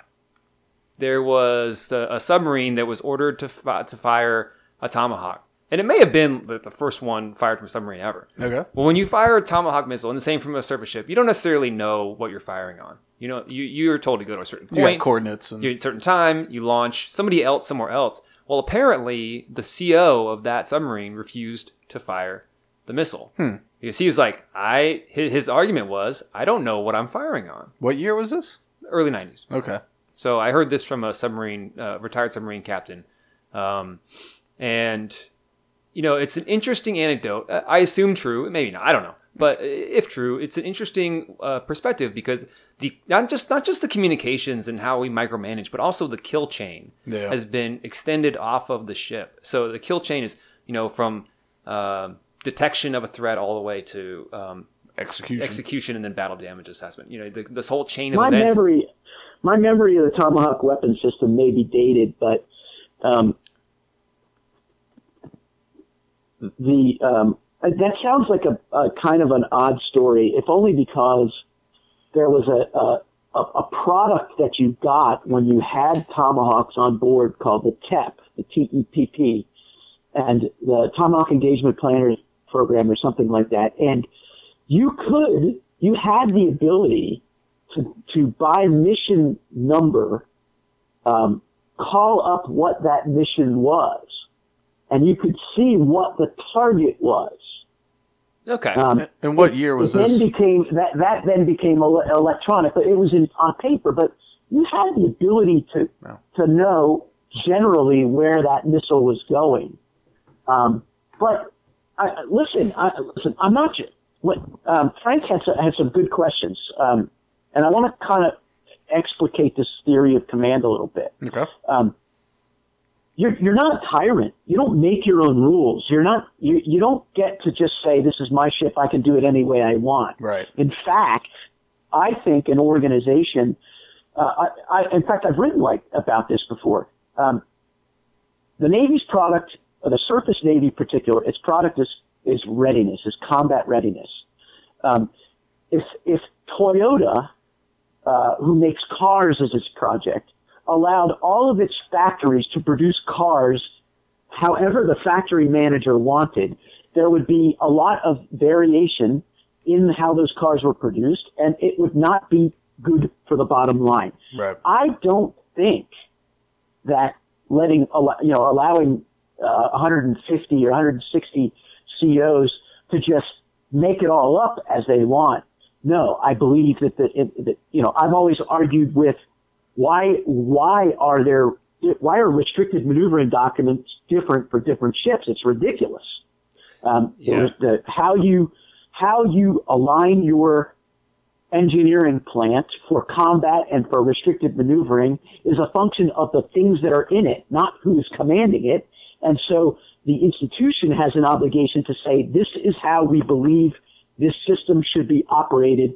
there was a submarine that was ordered to fi- to fire a tomahawk, and it may have been the, the first one fired from a submarine ever. Okay. Well, when you fire a tomahawk missile, and the same from a surface ship, you don't necessarily know what you're firing on. You know, you you're told to go to a certain You got point, coordinates and you're at a certain time, you launch. Somebody else somewhere else. Well, apparently the CO of that submarine refused to fire the missile because he was like, I. His, his argument was, I don't know what I'm firing on. what year was this? Early '90s. Okay. So I heard this from a submarine, uh, retired submarine captain, um, and you know it's an interesting anecdote. Uh, I assume true, maybe not. I don't know, but if true, it's an interesting uh, perspective because the not just not just the communications and how we micromanage, but also the kill chain Yeah. has been extended off of the ship. So the kill chain is you know from uh, detection of a threat all the way to um, Execution. execution and then battle damage assessment. You know the, this whole chain of my events. memory, my memory of the Tomahawk weapon system may be dated, but um, the um, that sounds like a, a kind of an odd story, if only because there was a, a a product that you got when you had Tomahawks on board called the TEP, the T-E-P-P, and the Tomahawk Engagement Planner program or something like that, and you could, you had the ability to, to by mission number, um, call up what that mission was, and you could see what the target was. Okay. Um, And what year was it this? then became that that then became electronic, but it was in on paper. But you had the ability to Wow. to know generally where that missile was going. Um, but I, listen, I, listen, I'm not. ju- what um, Frank had some, had some good questions, um, and I want to kind of explicate this theory of command a little bit. Okay. You're you're not a tyrant. You don't make your own rules. You're not you you don't get to just say this is my ship. I can do it any way I want. Right. In fact, I think an organization. Uh, I, I in fact I've written like about this before. Um, the Navy's product, the surface Navy in particular, its product is is readiness, is combat readiness. Um, if if Toyota, uh, who makes cars as its project, allowed all of its factories to produce cars however the factory manager wanted, there would be a lot of variation in how those cars were produced, and it would not be good for the bottom line. Right. I don't think that letting, you know, allowing uh, 150 or 160 CEOs to just make it all up as they want. No, I believe that the, it, that, you know, I've always argued with why, why are there, why are restricted maneuvering documents different for different ships? It's ridiculous. Um, Yeah. the, how you, how you align your engineering plant for combat and for restricted maneuvering is a function of the things that are in it, not who's commanding it. And so the institution has an obligation to say, this is how we believe this system should be operated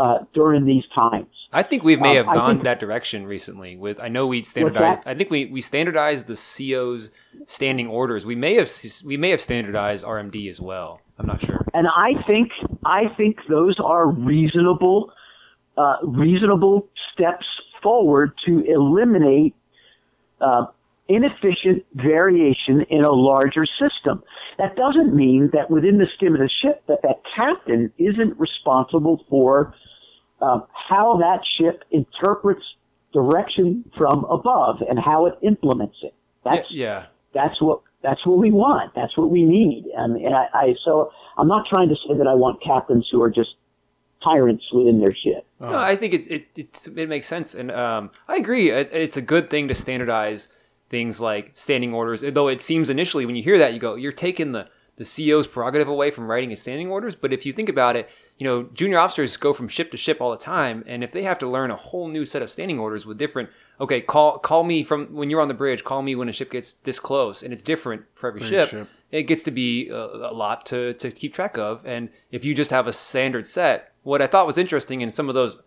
uh, during these times. I think we may Um, have gone think- that direction recently. With I know we standardized. I think we, we standardized the CO's standing orders. We may have we may have standardized RMD as well. I'm not sure. And I think I think those are reasonable uh, reasonable steps forward to eliminate uh, inefficient variation in a larger system. That doesn't mean that within the skim of the ship that that captain isn't responsible for um, how that ship interprets direction from above and how it implements it. That's yeah. that's what that's what we want. That's what we need. And, and I, I so I'm not trying to say that I want captains who are just tyrants within their ship. No, I think it's it it's, it makes sense, and um, I agree. It, it's a good thing to standardize things like standing orders. Though it seems initially when you hear that, you go, you're taking the the CEO's prerogative away from writing his standing orders. But if you think about it, you know, junior officers go from ship to ship all the time, and if they have to learn a whole new set of standing orders with different, okay, call call me from when you're on the bridge, call me when a ship gets this close, and it's different for every, ship, ship. It gets to be a, a lot to to keep track of, and if you just have a standard set, what I thought was interesting in some of those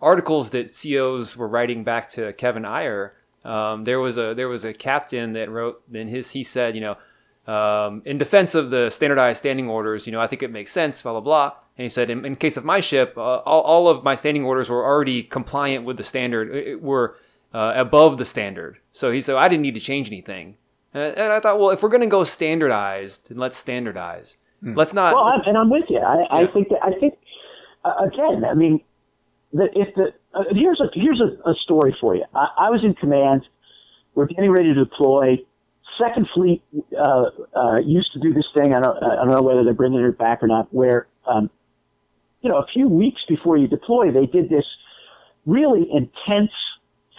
articles that COs were writing back to Kevin Eyer, um, there was a there was a captain that wrote in his he said, you know, um, in defense of the standardized standing orders, you know, I think it makes sense, blah blah blah. And he said, in, in case of my ship, uh, all, all of my standing orders were already compliant with the standard, it- it were uh, above the standard. So he said, I didn't need to change anything. And, and I thought, well, if we're going to go standardized, then let's standardize. Let's not. Well, I'm, and I'm with you. I, I think that I think uh, again. I mean, that if the uh, here's a here's a, a story for you. I, I was in command. We're getting ready to deploy. Second Fleet uh, uh, used to do this thing. I don't I don't know whether they're bringing it back or not. Where um, you know, a few weeks before you deploy, they did this really intense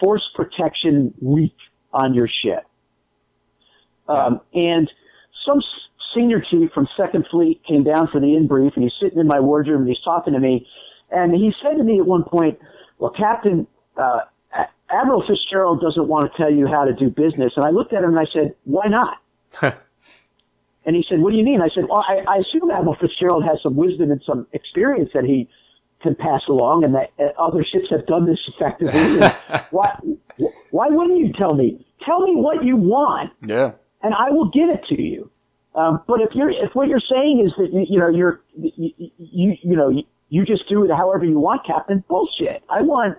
force protection week on your ship. Um, and some senior chief from Second Fleet came down for the in brief, and he's sitting in my wardroom and he's talking to me, and he said to me at one point, "Well, Captain, uh, Admiral Fitzgerald doesn't want to tell you how to do business." And I looked at him and I said, "Why not?" and he said, "What do you mean?" I said, "Well, I, I assume Admiral Fitzgerald has some wisdom and some experience that he." Can pass along, and that uh, other ships have done this effectively. Why? Why wouldn't you tell me? Tell me what you want, Yeah. and I will give it to you. Um, but if you're if what you're saying is that you, you know you're you, you you know you, you just do it however you want, Captain, bullshit. I want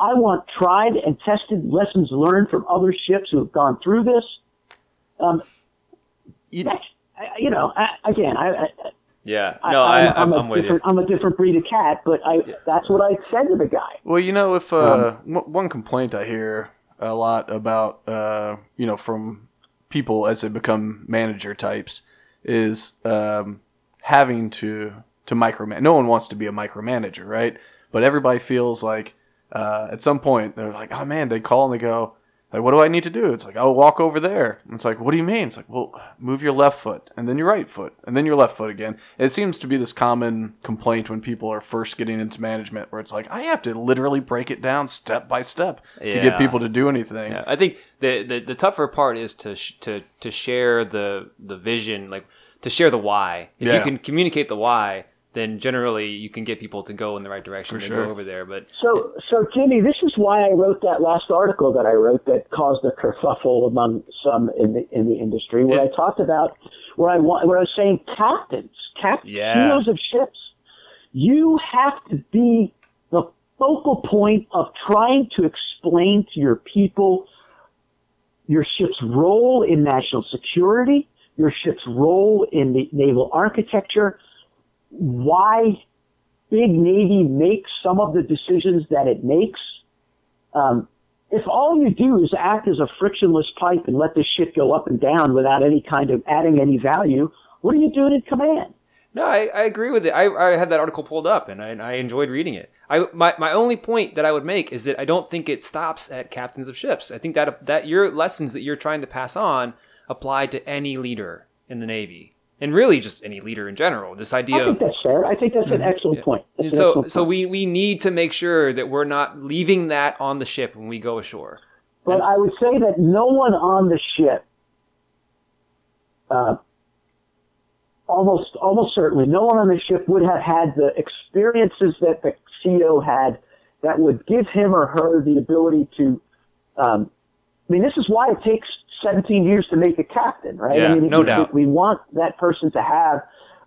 I want tried and tested lessons learned from other ships who have gone through this. Um, You- I- you know, I, again, I, I, yeah. No, I, I'm, I'm, a I'm with you. I'm a different breed of cat, but I that's what I said to the guy. Well, you know, if uh, w- one complaint I hear a lot about, uh, you know, from people as they become manager types is um, having to to micromanage. No one wants to be a micromanager, right? But everybody feels like uh, at some point they're like, oh man, they call and they go, Like, what do I need to do? It's like, oh, walk over there. And it's like, what do you mean? It's like, well, move your left foot and then your right foot and then your left foot again. It seems to be this common complaint when people are first getting into management where it's like, I have to literally break it down step by step to get people to do anything. Yeah, I think the, the the tougher part is to sh- to to share the the vision, like to share the why. If you can communicate the why, then generally you can get people to go in the right direction to sure. go over there. But So, so Jimmy, this is why I wrote that last article that I wrote that caused a kerfuffle among some in the in the industry, where Is- I talked about where I want where I was saying captains, cap Yeah. COs of ships, you have to be the focal point of trying to explain to your people your ship's role in national security, your ship's role in the naval architecture, why big Navy makes some of the decisions that it makes. Um, if all you do is act as a frictionless pipe and let the ship go up and down without any kind of adding any value, what are you doing in command? No, I, I agree with it. I, I had that article pulled up and I, and I enjoyed reading it. I my, my only point that I would make is that I don't think it stops at captains of ships. I think that that your lessons that you're trying to pass on apply to any leader in the Navy and really just any leader in general. This idea. I think of that's fair. I think that's an excellent point. That's so excellent so point. we we need to make sure that we're not leaving that on the ship when we go ashore. But I would say that no one on the ship, uh, almost almost certainly, no one on the ship would have had the experiences that the CO had that would give him or her the ability to. Um, I mean, this is why it takes 17 years to make a captain, right? Yeah, I mean, no we, doubt. We want that person to have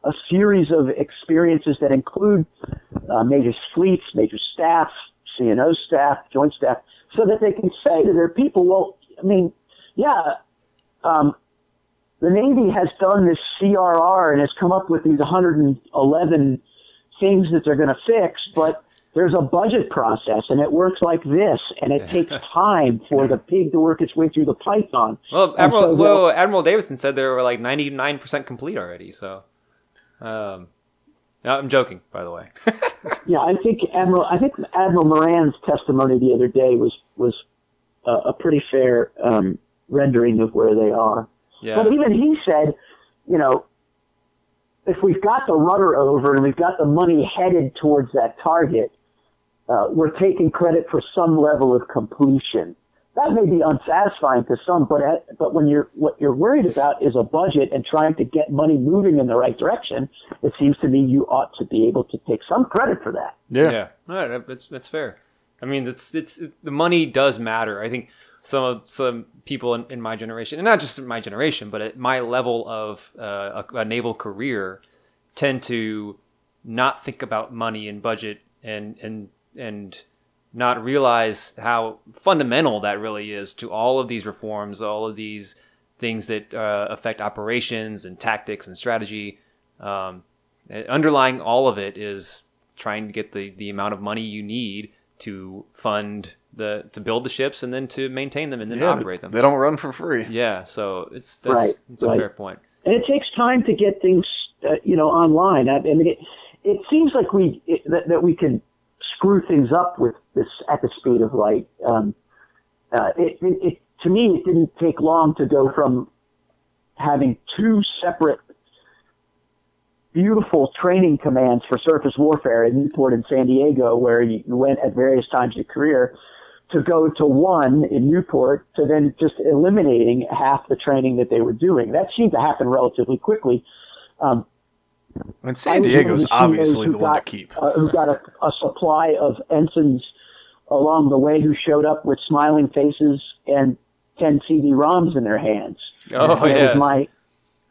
a series of experiences that include uh, major fleets, major staff, CNO staff, joint staff, so that they can say to their people, well, I mean, yeah, um, the Navy has done this CRR and has come up with these 111 things that they're going to fix, but there's a budget process and it works like this, and it takes time for the pig to work its way through the python. Well, Admiral so well, Admiral Davidson said they were like 99% complete already. So, um, no, I'm joking, by the way. Yeah, I think Admiral. I think Admiral Moran's testimony the other day was was a, a pretty fair um, rendering of where they are. Yeah. But even he said, you know, if we've got the rudder over and we've got the money headed towards that target, uh, we're taking credit for some level of completion. That may be unsatisfying to some, but at, but when you're what you're worried about is a budget and trying to get money moving in the right direction, it seems to me you ought to be able to take some credit for that. Yeah. Yeah, no, that's that's fair. I mean, it's it's the money does matter. I think some of some people in, in my generation, and not just my generation, but at my level of uh, a, a naval career, tend to not think about money and budget and and and not realize how fundamental that really is to all of these reforms, all of these things that uh, affect operations and tactics and strategy. Um, underlying all of it is trying to get the, the amount of money you need to fund the to build the ships and then to maintain them and then Yeah, operate them. They don't run for free. Yeah, so it's that's Right, it's a fair point. and it takes time to get things, uh, you know, online. I, I mean, it, it seems like we it, that, that we can screw things up with this at the speed of light. Um, uh, it, it, it to me, it didn't take long to go from having two separate beautiful training commands for surface warfare in Newport and San Diego, where you went at various times in your career, to go to one in Newport to then just eliminating half the training that they were doing. That seemed to happen relatively quickly. Um, And I San one of Diego's obviously the one to keep. Uh, who got a, a supply of ensigns along the way who showed up with smiling faces and 10 CD-ROMs in their hands. Oh And it was my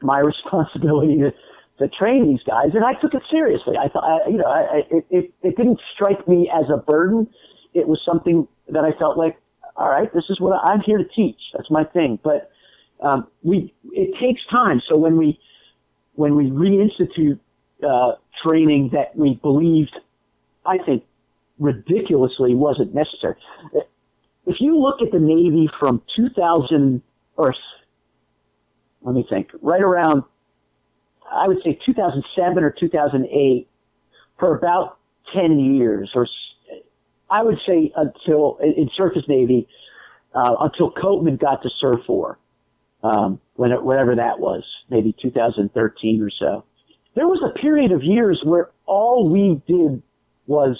my responsibility to to train these guys, and I took it seriously. I thought, you know, I, I, it, it it didn't strike me as a burden. It was something that I felt like, all right, this is what I, I'm here to teach. That's my thing. But um, we it takes time. So when we when we reinstitute uh, training that we believed, I think, ridiculously wasn't necessary. If you look at the Navy from 2000 or let me think, right around, I would say 2007 or 2008, for about 10 years, or I would say until in surface Navy, uh, until Copeman got to SURFOR, um, when it, whatever that was, maybe 2013 or so. There was a period of years where all we did was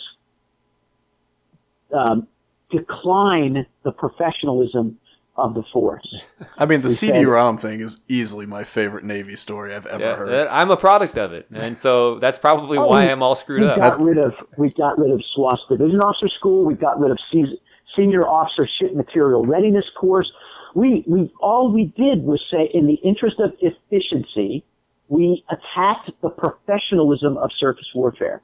um, decline the professionalism of the force. I mean, the CD-ROM thing is easily my favorite Navy story I've ever Yeah, heard. I'm a product of it, and so that's probably Oh, why we- I'm all screwed we up. got rid of we got rid of SWOS Division Officer School. We got rid of Se- Senior Officer Ship Material Readiness Course. We we all we did was say, in the interest of efficiency, we attacked the professionalism of surface warfare,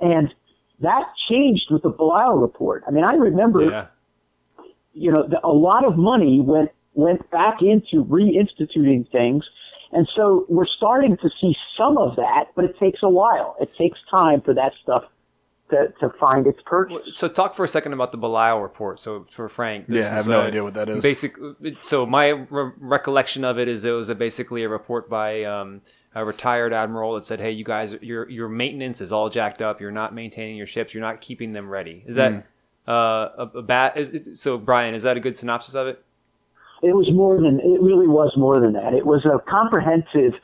and that changed with the Balisle report. I mean, I remember yeah. you know, the, a lot of money went went back into reinstituting things, and so we're starting to see some of that, but it takes a while. It takes time for that stuff to, to find its purchase. So talk for a second about the Balisle report. So for Frank, this Yeah, I have is no a idea what that is. Basic. So my re- recollection of it is it was a, basically a report by um, a retired admiral that said, "Hey, you guys, your your maintenance is all jacked up. You're not maintaining your ships. You're not keeping them ready." Is that Mm. uh, a, a bad? Is it, so Bryan, is that a good synopsis of it? It was more than it really was more than that. It was a comprehensive,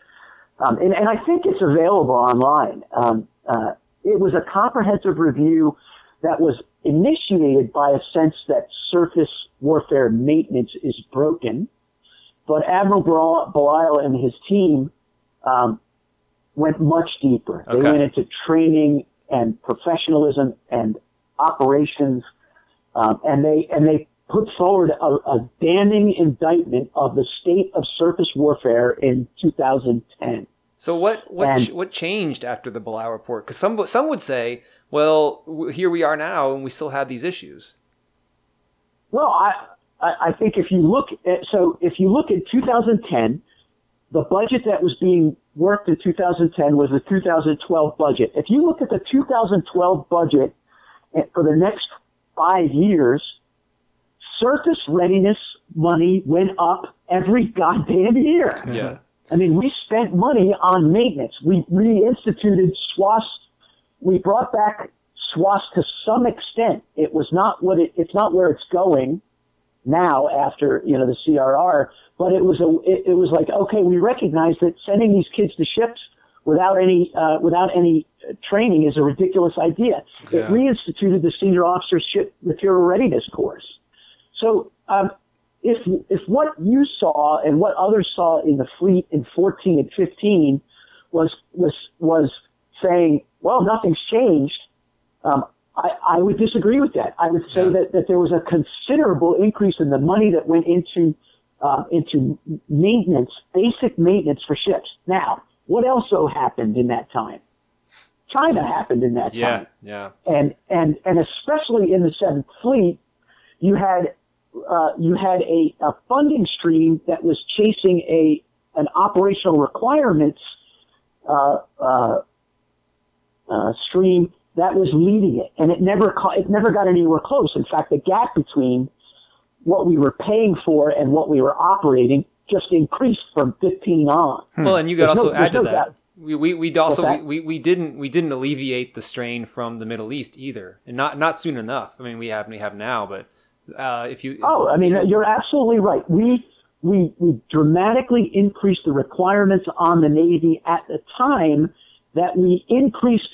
um, and, and I think it's available online. Um, uh, it was a comprehensive review that was initiated by a sense that surface warfare maintenance is broken, but Admiral Bel- Balisle and his team um, went much deeper. They Okay. went into training and professionalism and operations, um, and they and they put forward a, a damning indictment of the state of surface warfare in 2010. So what what what changed after the Balisle report? Because some some would say, well, here we are now, and we still have these issues. Well, I, I think if you look at, so if you look at 2010, the budget that was being worked in 2010 was the 2012 budget. If you look at the 2012 budget eh, for the next five years, surface readiness money went up every goddamn year. Yeah. I mean, we spent money on maintenance. We reinstituted SWOS. We brought back SWOS to some extent. It was not what it, it's not where it's going now after, you know, the CRR, but it was a, it, it was like, okay, we recognize that sending these kids to ships without any, uh, without any training is a ridiculous idea. Yeah. It reinstituted the senior officer ship material readiness course. So, um, if if what you saw and what others saw in the fleet in 14 and 15 was was was saying, well, nothing's changed, um, I, I would disagree with that. I would say Yeah. that, that there was a considerable increase in the money that went into uh, into maintenance, basic maintenance for ships. Now, what also happened in that time? China happened in that Yeah. time Yeah. and and and especially in the Seventh Fleet, you had uh, you had a, a funding stream that was chasing a an operational requirements uh, uh, uh, stream that was leading it, and it never it never got anywhere close. In fact, the gap between what we were paying for and what we were operating just increased from 15 on. Well, and you could also no- add to no that. We we we also that? we, we didn't we didn't alleviate the strain from the Middle East either, and not not soon enough. I mean, we have we have now, but uh, if you Oh, I mean, you're absolutely right. We we we dramatically increased the requirements on the Navy at the time that we increased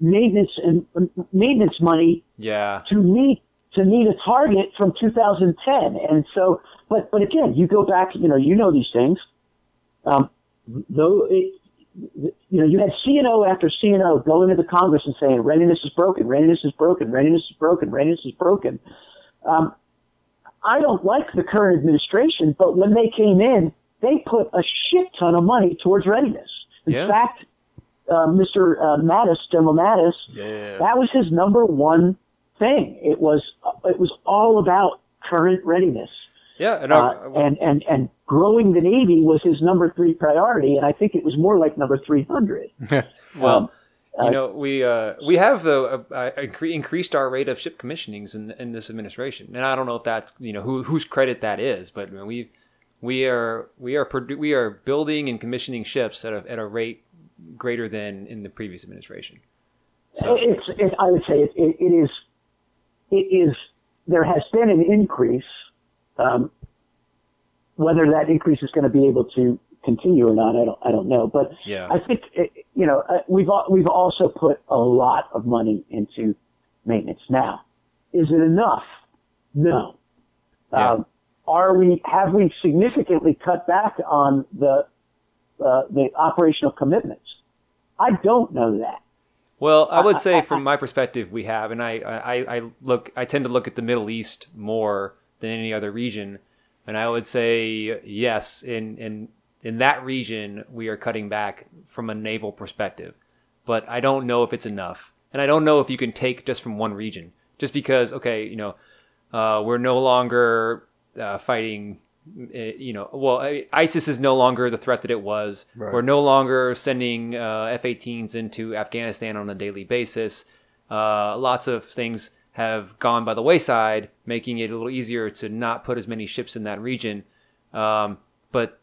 maintenance and maintenance money yeah to meet to meet a target from 2010. And so, but but again, you go back, you know, you know these things. Um, though it, you know, you had CNO after CNO going into the Congress and saying readiness is broken, readiness is broken, readiness is broken, readiness is broken. Um, I don't like the current administration, but when they came in, they put a shit ton of money towards readiness. In Yeah. fact, uh, Mr. Uh, Mattis, General Mattis, Yeah. that was his number one thing. It was it was all about current readiness, yeah and, uh, and and and growing the Navy was his number three priority, and I think it was more like number three hundred. well. uh, you know, we uh, we have though uh, uh, incre- increased our rate of ship commissionings in in this administration, and I don't know if that's you know who whose credit that is, but you know, we we are we are produ- we are building and commissioning ships at a at a rate greater than in the previous administration. So It's it, I would say it, it, it is it is there has been an increase Um, whether that increase is going to be able to continue or not, I don't, I don't know. But Yeah. I think you know uh, we've we've also put a lot of money into maintenance. Now, is it enough? No. Yeah. Um, are we have we significantly cut back on the uh, the operational commitments? I don't know that. Well, I would say from my perspective, we have, and I, I, I look, I tend to look at the Middle East more than any other region, and I would say yes, in in in that region, we are cutting back from a naval perspective, but I don't know if it's enough, and I don't know if you can take just from one region, just because, okay, you know, uh, we're no longer uh, fighting. uh, You know, well, ISIS is no longer the threat that it was. Right. We're no longer sending uh, F-18s into Afghanistan on a daily basis. Uh, lots of things have gone by the wayside, making it a little easier to not put as many ships in that region. Um, but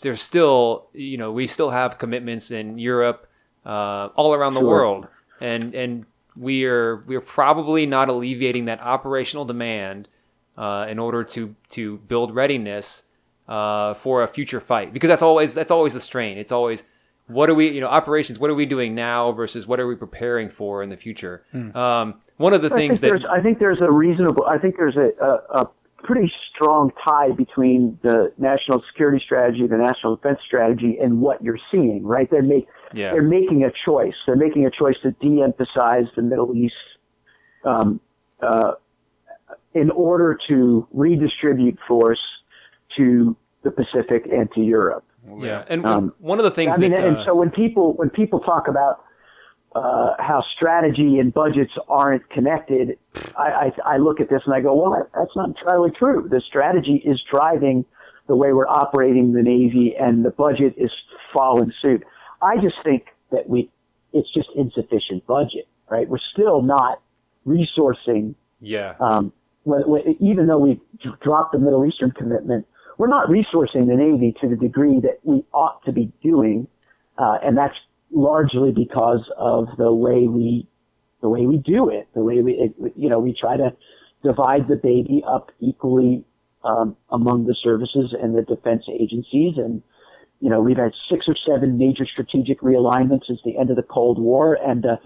there's still, you know, we still have commitments in Europe, uh, all around the world, and and we are we're probably not alleviating that operational demand uh, in order to to build readiness uh, for a future fight because that's always that's always the strain. It's always what are we you know operations what are we doing now versus what are we preparing for in the future. Um, one of the I things that I think there's a reasonable I think there's a, a, a pretty strong tie between the national security strategy, the national defense strategy, and what you're seeing. Right? They're make Yeah. they're making a choice. They're making a choice to de-emphasize the Middle East. Um, uh, in order to redistribute force to the Pacific and to Europe. yeah, and Um, one of the things I mean, that and uh, so when people when people talk about uh, how strategy and budgets aren't connected, I, I, I look at this and I go, well, that, that's not entirely true. The strategy is driving the way we're operating the Navy, and the budget is following suit. I just think that we it's just insufficient budget, right? We're still not resourcing yeah um, when, when, even though we've dropped the Middle Eastern commitment, we're not resourcing the Navy to the degree that we ought to be doing, uh, and that's largely because of the way we the way we do it, the way we it, you know we try to divide the baby up equally um, among the services and the defense agencies, and you know we've had six or seven major strategic realignments since the end of the Cold War, and uh,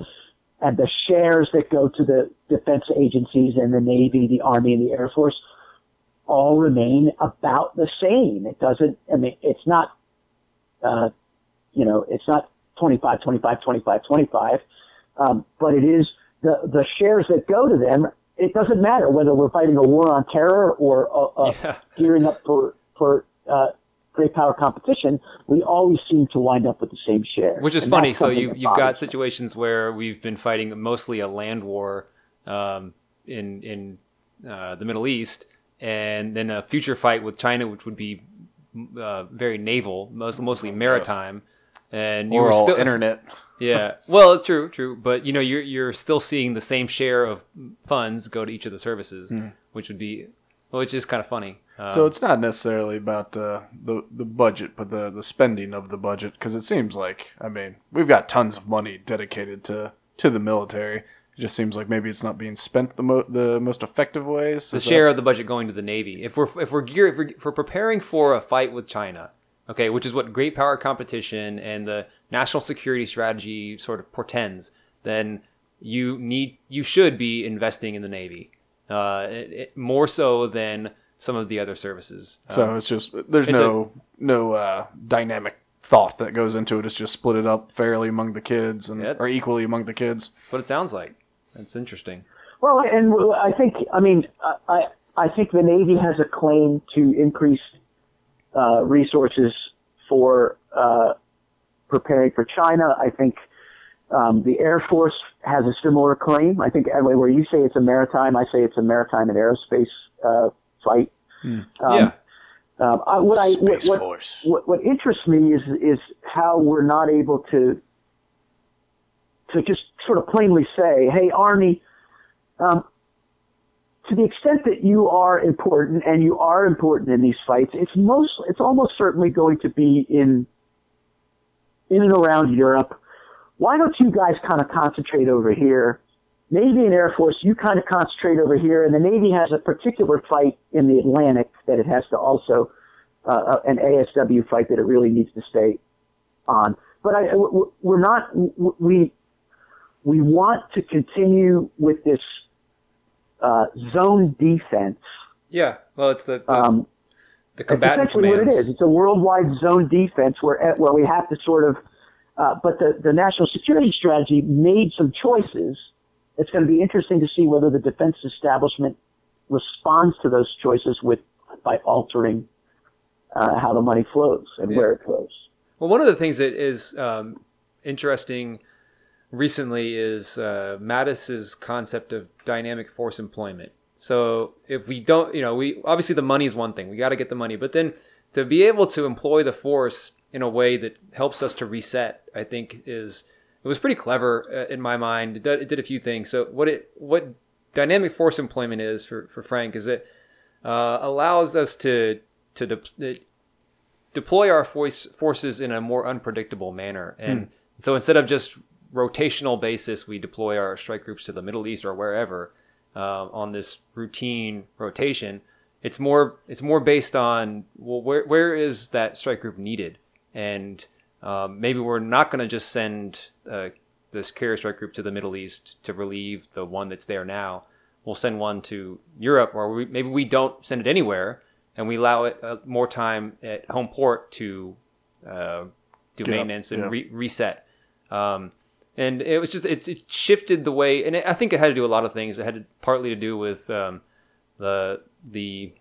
and the shares that go to the defense agencies and the Navy, the Army, and the Air Force all remain about the same. It doesn't, I mean, it's not, uh, you know, it's not 25, 25, 25, 25, um, but it is the, the shares that go to them. It doesn't matter whether we're fighting a war on terror or uh, uh, Yeah. gearing up for, for, uh, great power competition, we always seem to wind up with the same share. Which is And funny. So you, you've got bothers situations where we've been fighting mostly a land war um, in in uh, the Middle East, and then a future fight with China, which would be uh, very naval, most, mostly maritime. And you Or were still internet. yeah. Well, it's true, true. But you know, you're you're still seeing the same share of funds go to each of the services, which would be, which is kind of funny. Um, So it's not necessarily about the, the, the budget, but the, the spending of the budget. Because it seems like, I mean, we've got tons of money dedicated to, to the military. It just seems like maybe it's not being spent the, mo- the most effective ways. the Is that- share of the budget going to the Navy. If we're if we're geared if we're, if we're preparing for a fight with China, okay, which is what great power competition and the national security strategy sort of portends, then you need you should be investing in the Navy, uh, it, it- more so than some of the other services. Um, So it's just there's It's no no uh, dynamic thought that goes into it. It's just split it up fairly among the kids and Yeah. or equally among the kids. what it sounds like. That's interesting. Well, and I think, I mean, I, I think the Navy has a claim to increased uh, resources for uh, preparing for China. I think um, the Air Force has a similar claim. I think anyway, where you say it's a maritime, I say it's a maritime and aerospace uh, fight. Um, yeah. um, I, what I what, Space what, Force. what what interests me is is how we're not able to to just sort of plainly say, "Hey, Army, um, to the extent that you are important and you are important in these fights, it's most it's almost certainly going to be in in and around Europe. Why don't you guys kind of concentrate over here Navy and Air Force, you kind of concentrate over here, and the Navy has a particular fight in the Atlantic that it has to also, uh, uh an ASW fight that it really needs to stay on. But I, we're not, we, we want to continue with this uh, zone defense. Yeah, well, it's the, the, um, the combatant essentially commands. what it is. It's a worldwide zone defense where where we have to sort of. Uh, but the, the national security strategy made some choices. It's going to be interesting to see whether the defense establishment responds to those choices with by altering uh, how the money flows and yeah. where it flows. Well, one of the things that is um, interesting recently is uh, Mattis's concept of dynamic force employment. So if we don't, you know, we obviously the money is one thing. We got to get the money, but then to be able to employ the force in a way that helps us to reset, I think is it was pretty clever uh, in my mind. It did, it did, a few things. So what it what dynamic force employment is for for Frank is it uh, allows us to to de- deploy our force, forces in a more unpredictable manner, and hmm. so instead of just rotational basis, we deploy our strike groups to the Middle East or wherever uh, on this routine rotation. It's more it's more based on well where where is that strike group needed, and um, maybe we're not going to just send uh, this carrier strike group to the Middle East to relieve the one that's there now. We'll send one to Europe, or we, maybe we don't send it anywhere, and we allow it uh, more time at home port to uh, do Get maintenance up, and yeah. re- reset. Um, and it was just it, it shifted the way, and it, I think it had to do a lot of things. It had to, partly to do with um, the the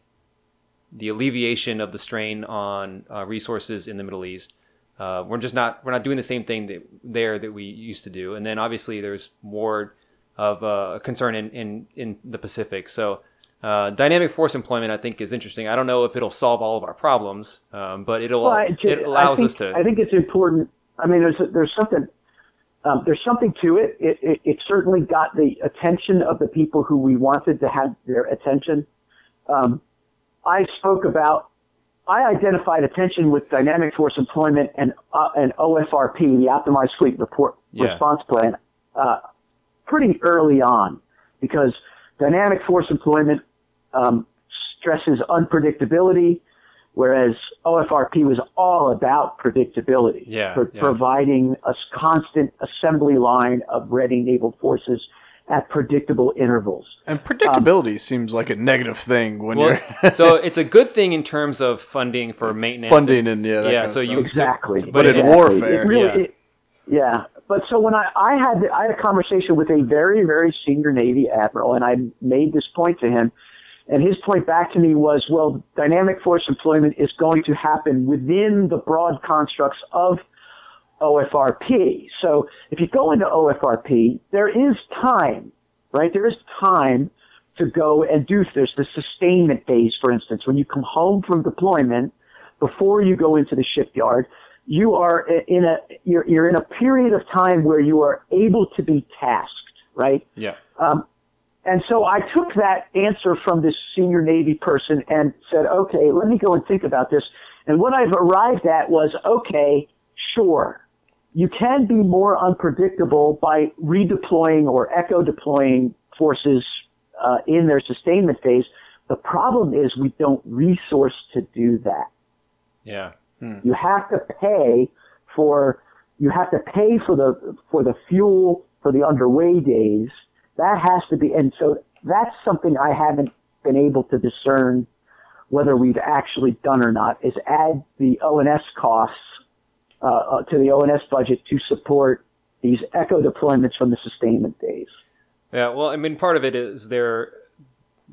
the alleviation of the strain on uh, resources in the Middle East. Uh, we're just not we're not doing the same thing that, there that we used to do, and then obviously there's more of a concern in in, in the Pacific. So. Uh, dynamic force employment, I think, is interesting. I don't know if it'll solve all of our problems, um, but it'll well, it allows think, us to. I think it's important. I mean, there's there's something um, there's something to it. It, it. it certainly got the attention of the people who we wanted to have their attention. Um, I spoke about, I identified attention with dynamic force employment and uh, and OFRP, the Optimized Fleet Report yeah. Response Plan, uh, pretty early on, because dynamic force employment um, stresses unpredictability whereas OFRP was all about predictability, yeah, for yeah. providing a constant assembly line of ready naval forces at predictable intervals. And predictability um, seems like a negative thing when well, you're. so it's a good thing in terms of funding for maintenance, funding, and, and yeah, yeah. so you exactly, so, but in warfare, really, yeah. It, yeah. But so when I, I had I had a conversation with a very very senior Navy admiral, and I made this point to him and his point back to me was, well, dynamic force employment is going to happen within the broad constructs of OFRP. So if you go into OFRP, there is time, right? There is time to go and do there's the sustainment phase, for instance, when you come home from deployment, before you go into the shipyard, you are in a you're, you're in a period of time where you are able to be tasked, right? Yeah. Um, and so I took that answer from this senior Navy person and said, okay, let me go and think about this. And what I've arrived at was, okay, sure, you can be more unpredictable by redeploying or echo deploying forces uh, in their sustainment phase. The problem is we don't resource to do that. Yeah. Hmm. You have to pay for you have to pay for the for the fuel for the underway days that has to be, and so that's something I haven't been able to discern whether we've actually done or not, is add the ONS costs uh, uh, to the ONS budget to support these echo deployments from the sustainment days. Yeah, well, I mean, part of it is there.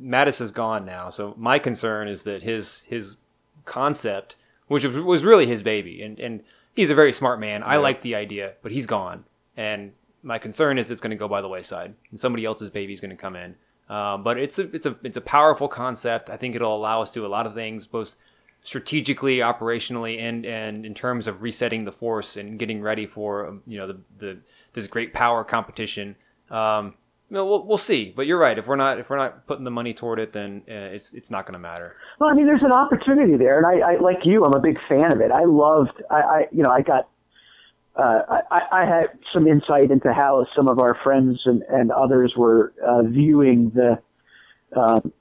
Mattis is gone now, so my concern is that his his concept, which was really his baby, and and he's a very smart man. I like the idea, but he's gone, and my concern is it's going to go by the wayside and somebody else's baby is going to come in. Um, but it's a it's a it's a powerful concept. I think it'll allow us to do a lot of things, both strategically, operationally, and and in terms of resetting the force and getting ready for um, you know the the this great power competition. Um, you know, we'll, we'll see, but you're right. If we're not if we're not putting the money toward it, then uh, it's it's not going to matter. Well, I mean, there's an opportunity there, and I, I like you. I'm a big fan of it. I loved. I, I you know I got uh, I, I had some insight into how some of our friends and, and others were uh, viewing the, um,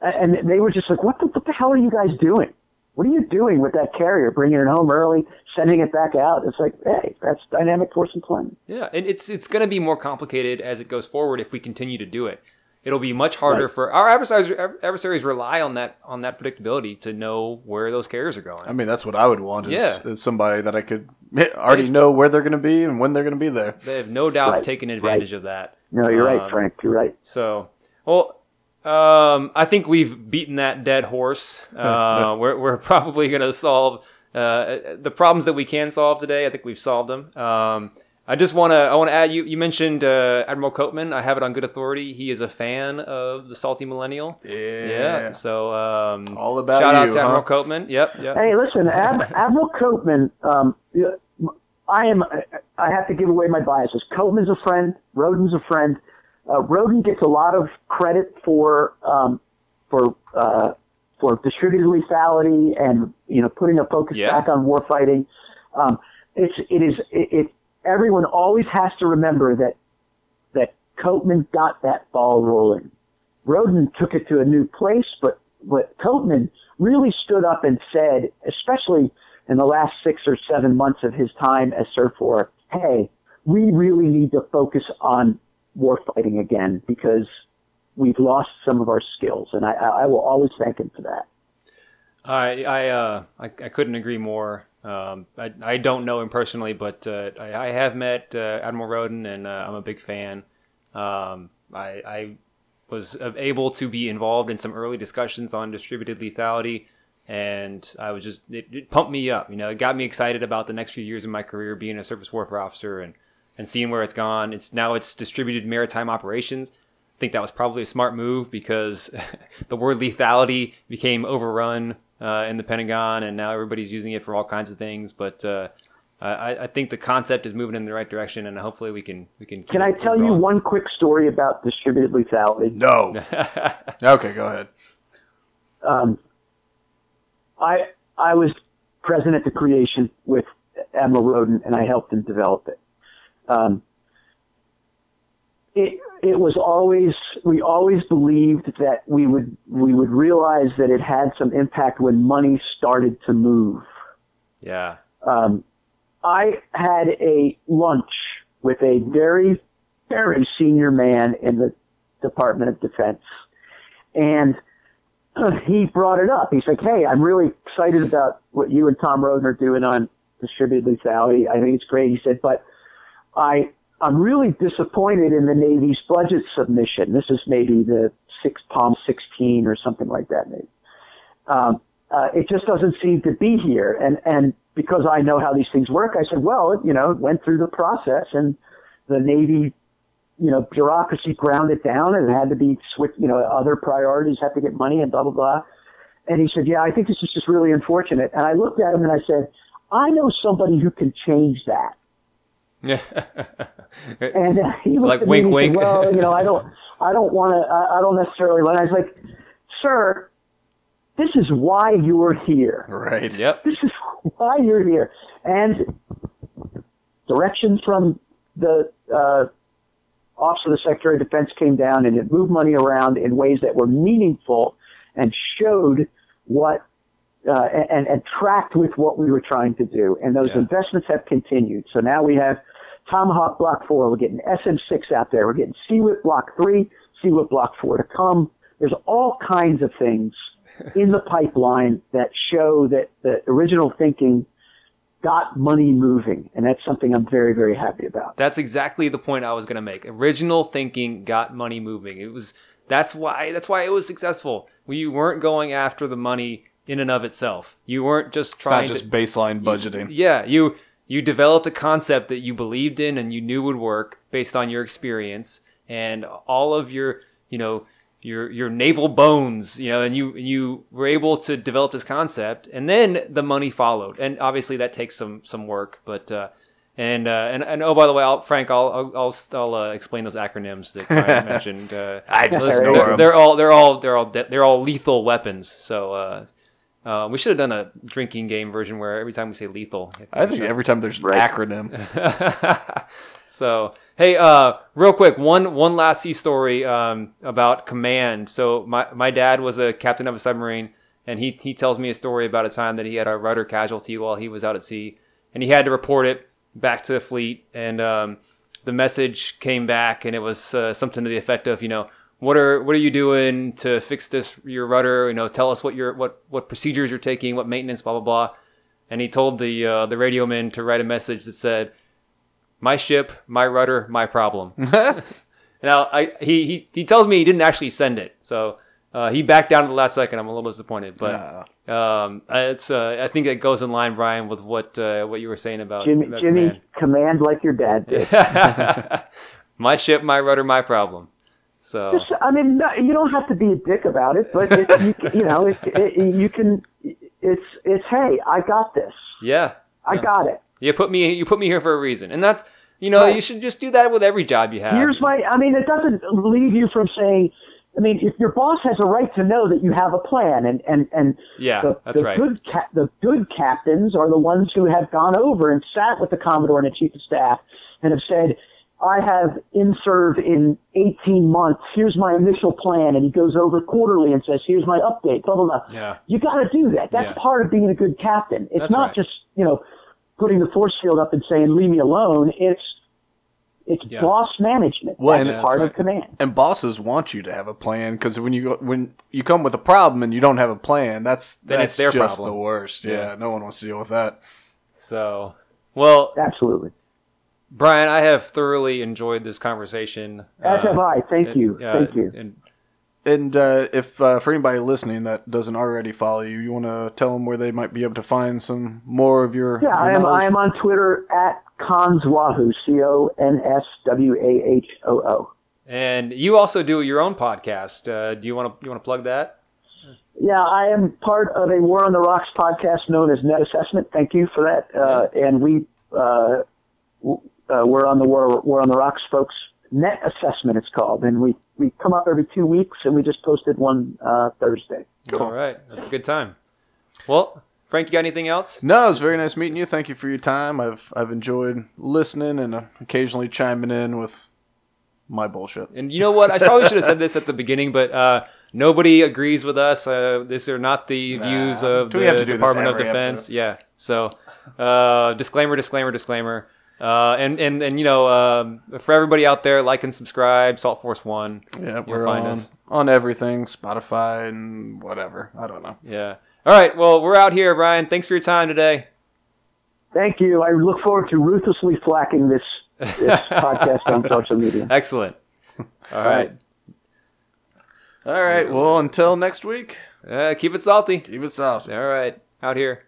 and they were just like, what the, what the hell are you guys doing? What are you doing with that carrier? Bringing it home early, sending it back out? It's like, hey, that's dynamic force employment. Yeah, and it's it's going to be more complicated as it goes forward if we continue to do it. It'll be much harder Right. for our adversaries. Adversaries rely on that on that predictability to know where those carriers are going. I mean, that's what I would want is, Yeah. is somebody that I could already know where they're going to be and when they're going to be there. they have no doubt Right, taken advantage of that. No, you're Um, right, Frank. You're right. So, well, um, I think we've beaten that dead horse. Uh, we're, we're probably going to solve uh, the problems that we can solve today. I think we've solved them. Um, I just want to I want to add you. You mentioned uh, Admiral Copeman. I have it on good authority. He is a fan of the Salty Millennial. Yeah. Yeah. So um, All about shout out you, to Admiral huh? Copeman. Yep. Yep. Hey, listen, Ad- Admiral Copeman. Um, I am. I have to give away my biases. Copeman's a friend. Rowden's a friend. Uh, Rowden gets a lot of credit for um, for uh, for distributed lethality and you know putting a focus Yeah. back on warfighting. Um, it's it is it, it. Everyone always has to remember that that Copeman got that ball rolling. Rowden took it to a new place, but but Copeman really stood up and said, especially in the last six or seven months of his time as SURFOR, hey, we really need to focus on warfighting again because we've lost some of our skills, and I, I I will always thank him for that. I I, uh, I I couldn't agree more. Um, I I don't know him personally, but uh, I, I have met uh, Admiral Rowden, and uh, I'm a big fan. Um, I I was able to be involved in some early discussions on distributed lethality, and I was just it, it pumped me up. You know, it got me excited about the next few years of my career being a surface warfare officer and and seeing where it's gone. It's now it's distributed maritime operations. I think that was probably a smart move because the word lethality became overrun uh, in the Pentagon, and now everybody's using it for all kinds of things. But uh, I, I think the concept is moving in the right direction, and hopefully we can we can. Keep Can I it- keep tell you one quick story about distributed lethality? No. okay, go ahead. um, I I was present at the creation with Admiral Rowden, and I helped him develop it. Um, it it was always we always believed that we would we would realize that it had some impact when money started to move. Yeah. Um, I had a lunch with a very very senior man in the Department of Defense, and he brought it up. He's like, "Hey, I'm really excited about what you and Tom Rowden are doing on distributed lethality. I think it's great." He said, "But I I'm really disappointed in the Navy's budget submission. This is maybe the six POM 16 or something like that, maybe. Um, uh, it just doesn't seem to be here. And and because I know how these things work, I said, well, you know, it went through the process, and the Navy you know, bureaucracy ground it down and it had to be switch, you know, other priorities have to get money and blah, blah, blah. And he said, yeah, I think this is just really unfortunate. And I looked at him and I said, I know somebody who can change that. Yeah. And uh, he looked Like at wink, me and wink. said, well, you know, I don't, I don't want to, I, I don't necessarily want. I was like, sir, this is why you're here. Right. yep. This is why you're here. And direction from the uh, Office of the Secretary of Defense came down and it moved money around in ways that were meaningful and showed what uh, and, and tracked with what we were trying to do. And those Yeah. investments have continued. So now we have Tomahawk Block 4. We're getting SM6 out there. We're getting SEWIP Block 3, SEWIP Block 4 to come. There's all kinds of things in the pipeline that show that the original thinking got money moving. And that's something I'm very, very happy about. That's exactly the point I was going to make. Original thinking got money moving. It was that's why that's why it was successful. We weren't going after the money in and of itself. You weren't just It's not trying just to baseline budgeting. Yeah, you you developed a concept that you believed in and you knew would work based on your experience and all of your, you know, your your naval bones, you know, and you you were able to develop this concept and then the money followed. And obviously that takes some some work, but uh and, uh, and and oh by the way, I'll, Frank, I'll I'll I'll, I'll uh, explain those acronyms that Bryan mentioned. Uh, I just They're- ignore they're, them. they're all they're all they're all de- they're all lethal weapons. So uh, we should have done a drinking game version where every time we say lethal, you have to I think show- every time there's an Right. acronym. so hey, uh, real quick, one one last sea story um, about command. So my my dad was a captain of a submarine, and he he tells me a story about a time that he had a rudder casualty while he was out at sea, and he had to report it back to the fleet, and um, the message came back, and it was uh, something to the effect of, you know. What are what are you doing to fix this your rudder? You know, tell us what your what what procedures you're taking, what maintenance, blah blah blah. And he told the uh, the radio man to write a message that said, my ship, my rudder, my problem. now, I, he, he he tells me he didn't actually send it, so uh, he backed down at the last second. I'm a little disappointed, but um, it's uh, I think it goes in line, Bryan, with what uh, what you were saying about, Jimmy, about Jimmy, command like your dad did. my ship, my rudder, my problem. So Just, I mean, no, you don't have to be a dick about it, but it, you, you know, it, it, eh, eh, you can. It's it's hey, I got this. yeah, I got it. you put me you put me here for a reason, and that's you know Right. you should just do that with every job you have. Here's my. I mean, it doesn't leave you from saying. I mean, if your boss has a right to know that you have a plan, and and and Yeah, the, that's the right. good ca- the good captains are the ones who have gone over and sat with the commodore and the chief of staff and have said, "I have in serve in 18 months. Here's my initial plan," and he goes over quarterly and says, "Here's my update." Blah blah blah. Yeah. You got to do that. That's Yeah. part of being a good captain. It's That's not right. just you know putting the force field up and saying, "Leave me alone." It's it's Yeah. boss management. Well, That's and- part that's of command. And bosses want you to have a plan because when you go, when you come with a problem and you don't have a plan, that's Then that's it's their just problem. the worst. Yeah, Yeah. no one wants to deal with that. So well, Absolutely. Bryan, I have thoroughly enjoyed this conversation. As Uh, have I. Thank and- you. uh, Thank you. And And uh, if uh, for anybody listening that doesn't already follow you, you want to tell them where they might be able to find some more of your. Yeah, your I am. knowledge? I am on Twitter at Conswahoo. C O N S W A H O O. and you also do your own podcast. Uh, do you want to you want to plug that? Yeah, I am part of a War on the Rocks podcast known as Net Assessment. Thank you for that. Uh, and we uh, we're on the War War on the Rocks, folks. Net Assessment, it's called, and we we come up every two weeks, and we just posted one uh, Thursday. All right, that's a good time. Well, Frank, you got anything else? No, it was very nice meeting you. Thank you for your time. I've I've enjoyed listening and uh, occasionally chiming in with my bullshit. And you know what? I probably should have said this at the beginning, but uh, nobody agrees with us. Uh, these are not the views of the we have to do this Department of Defense. episode? Yeah. So, uh, disclaimer, disclaimer, disclaimer. Uh, and, and, and, you know, um, for everybody out there, like and subscribe, Salt Force One. Yeah, we're find on us. on everything, Spotify and whatever. I don't know. Yeah. All right. Well, we're out here, Bryan. Thanks for your time today. Thank you. I look forward to ruthlessly flacking this this podcast on social media. Excellent. All right. All right. Well, until next week, Uh, keep it salty. keep it soft. All right. Out here.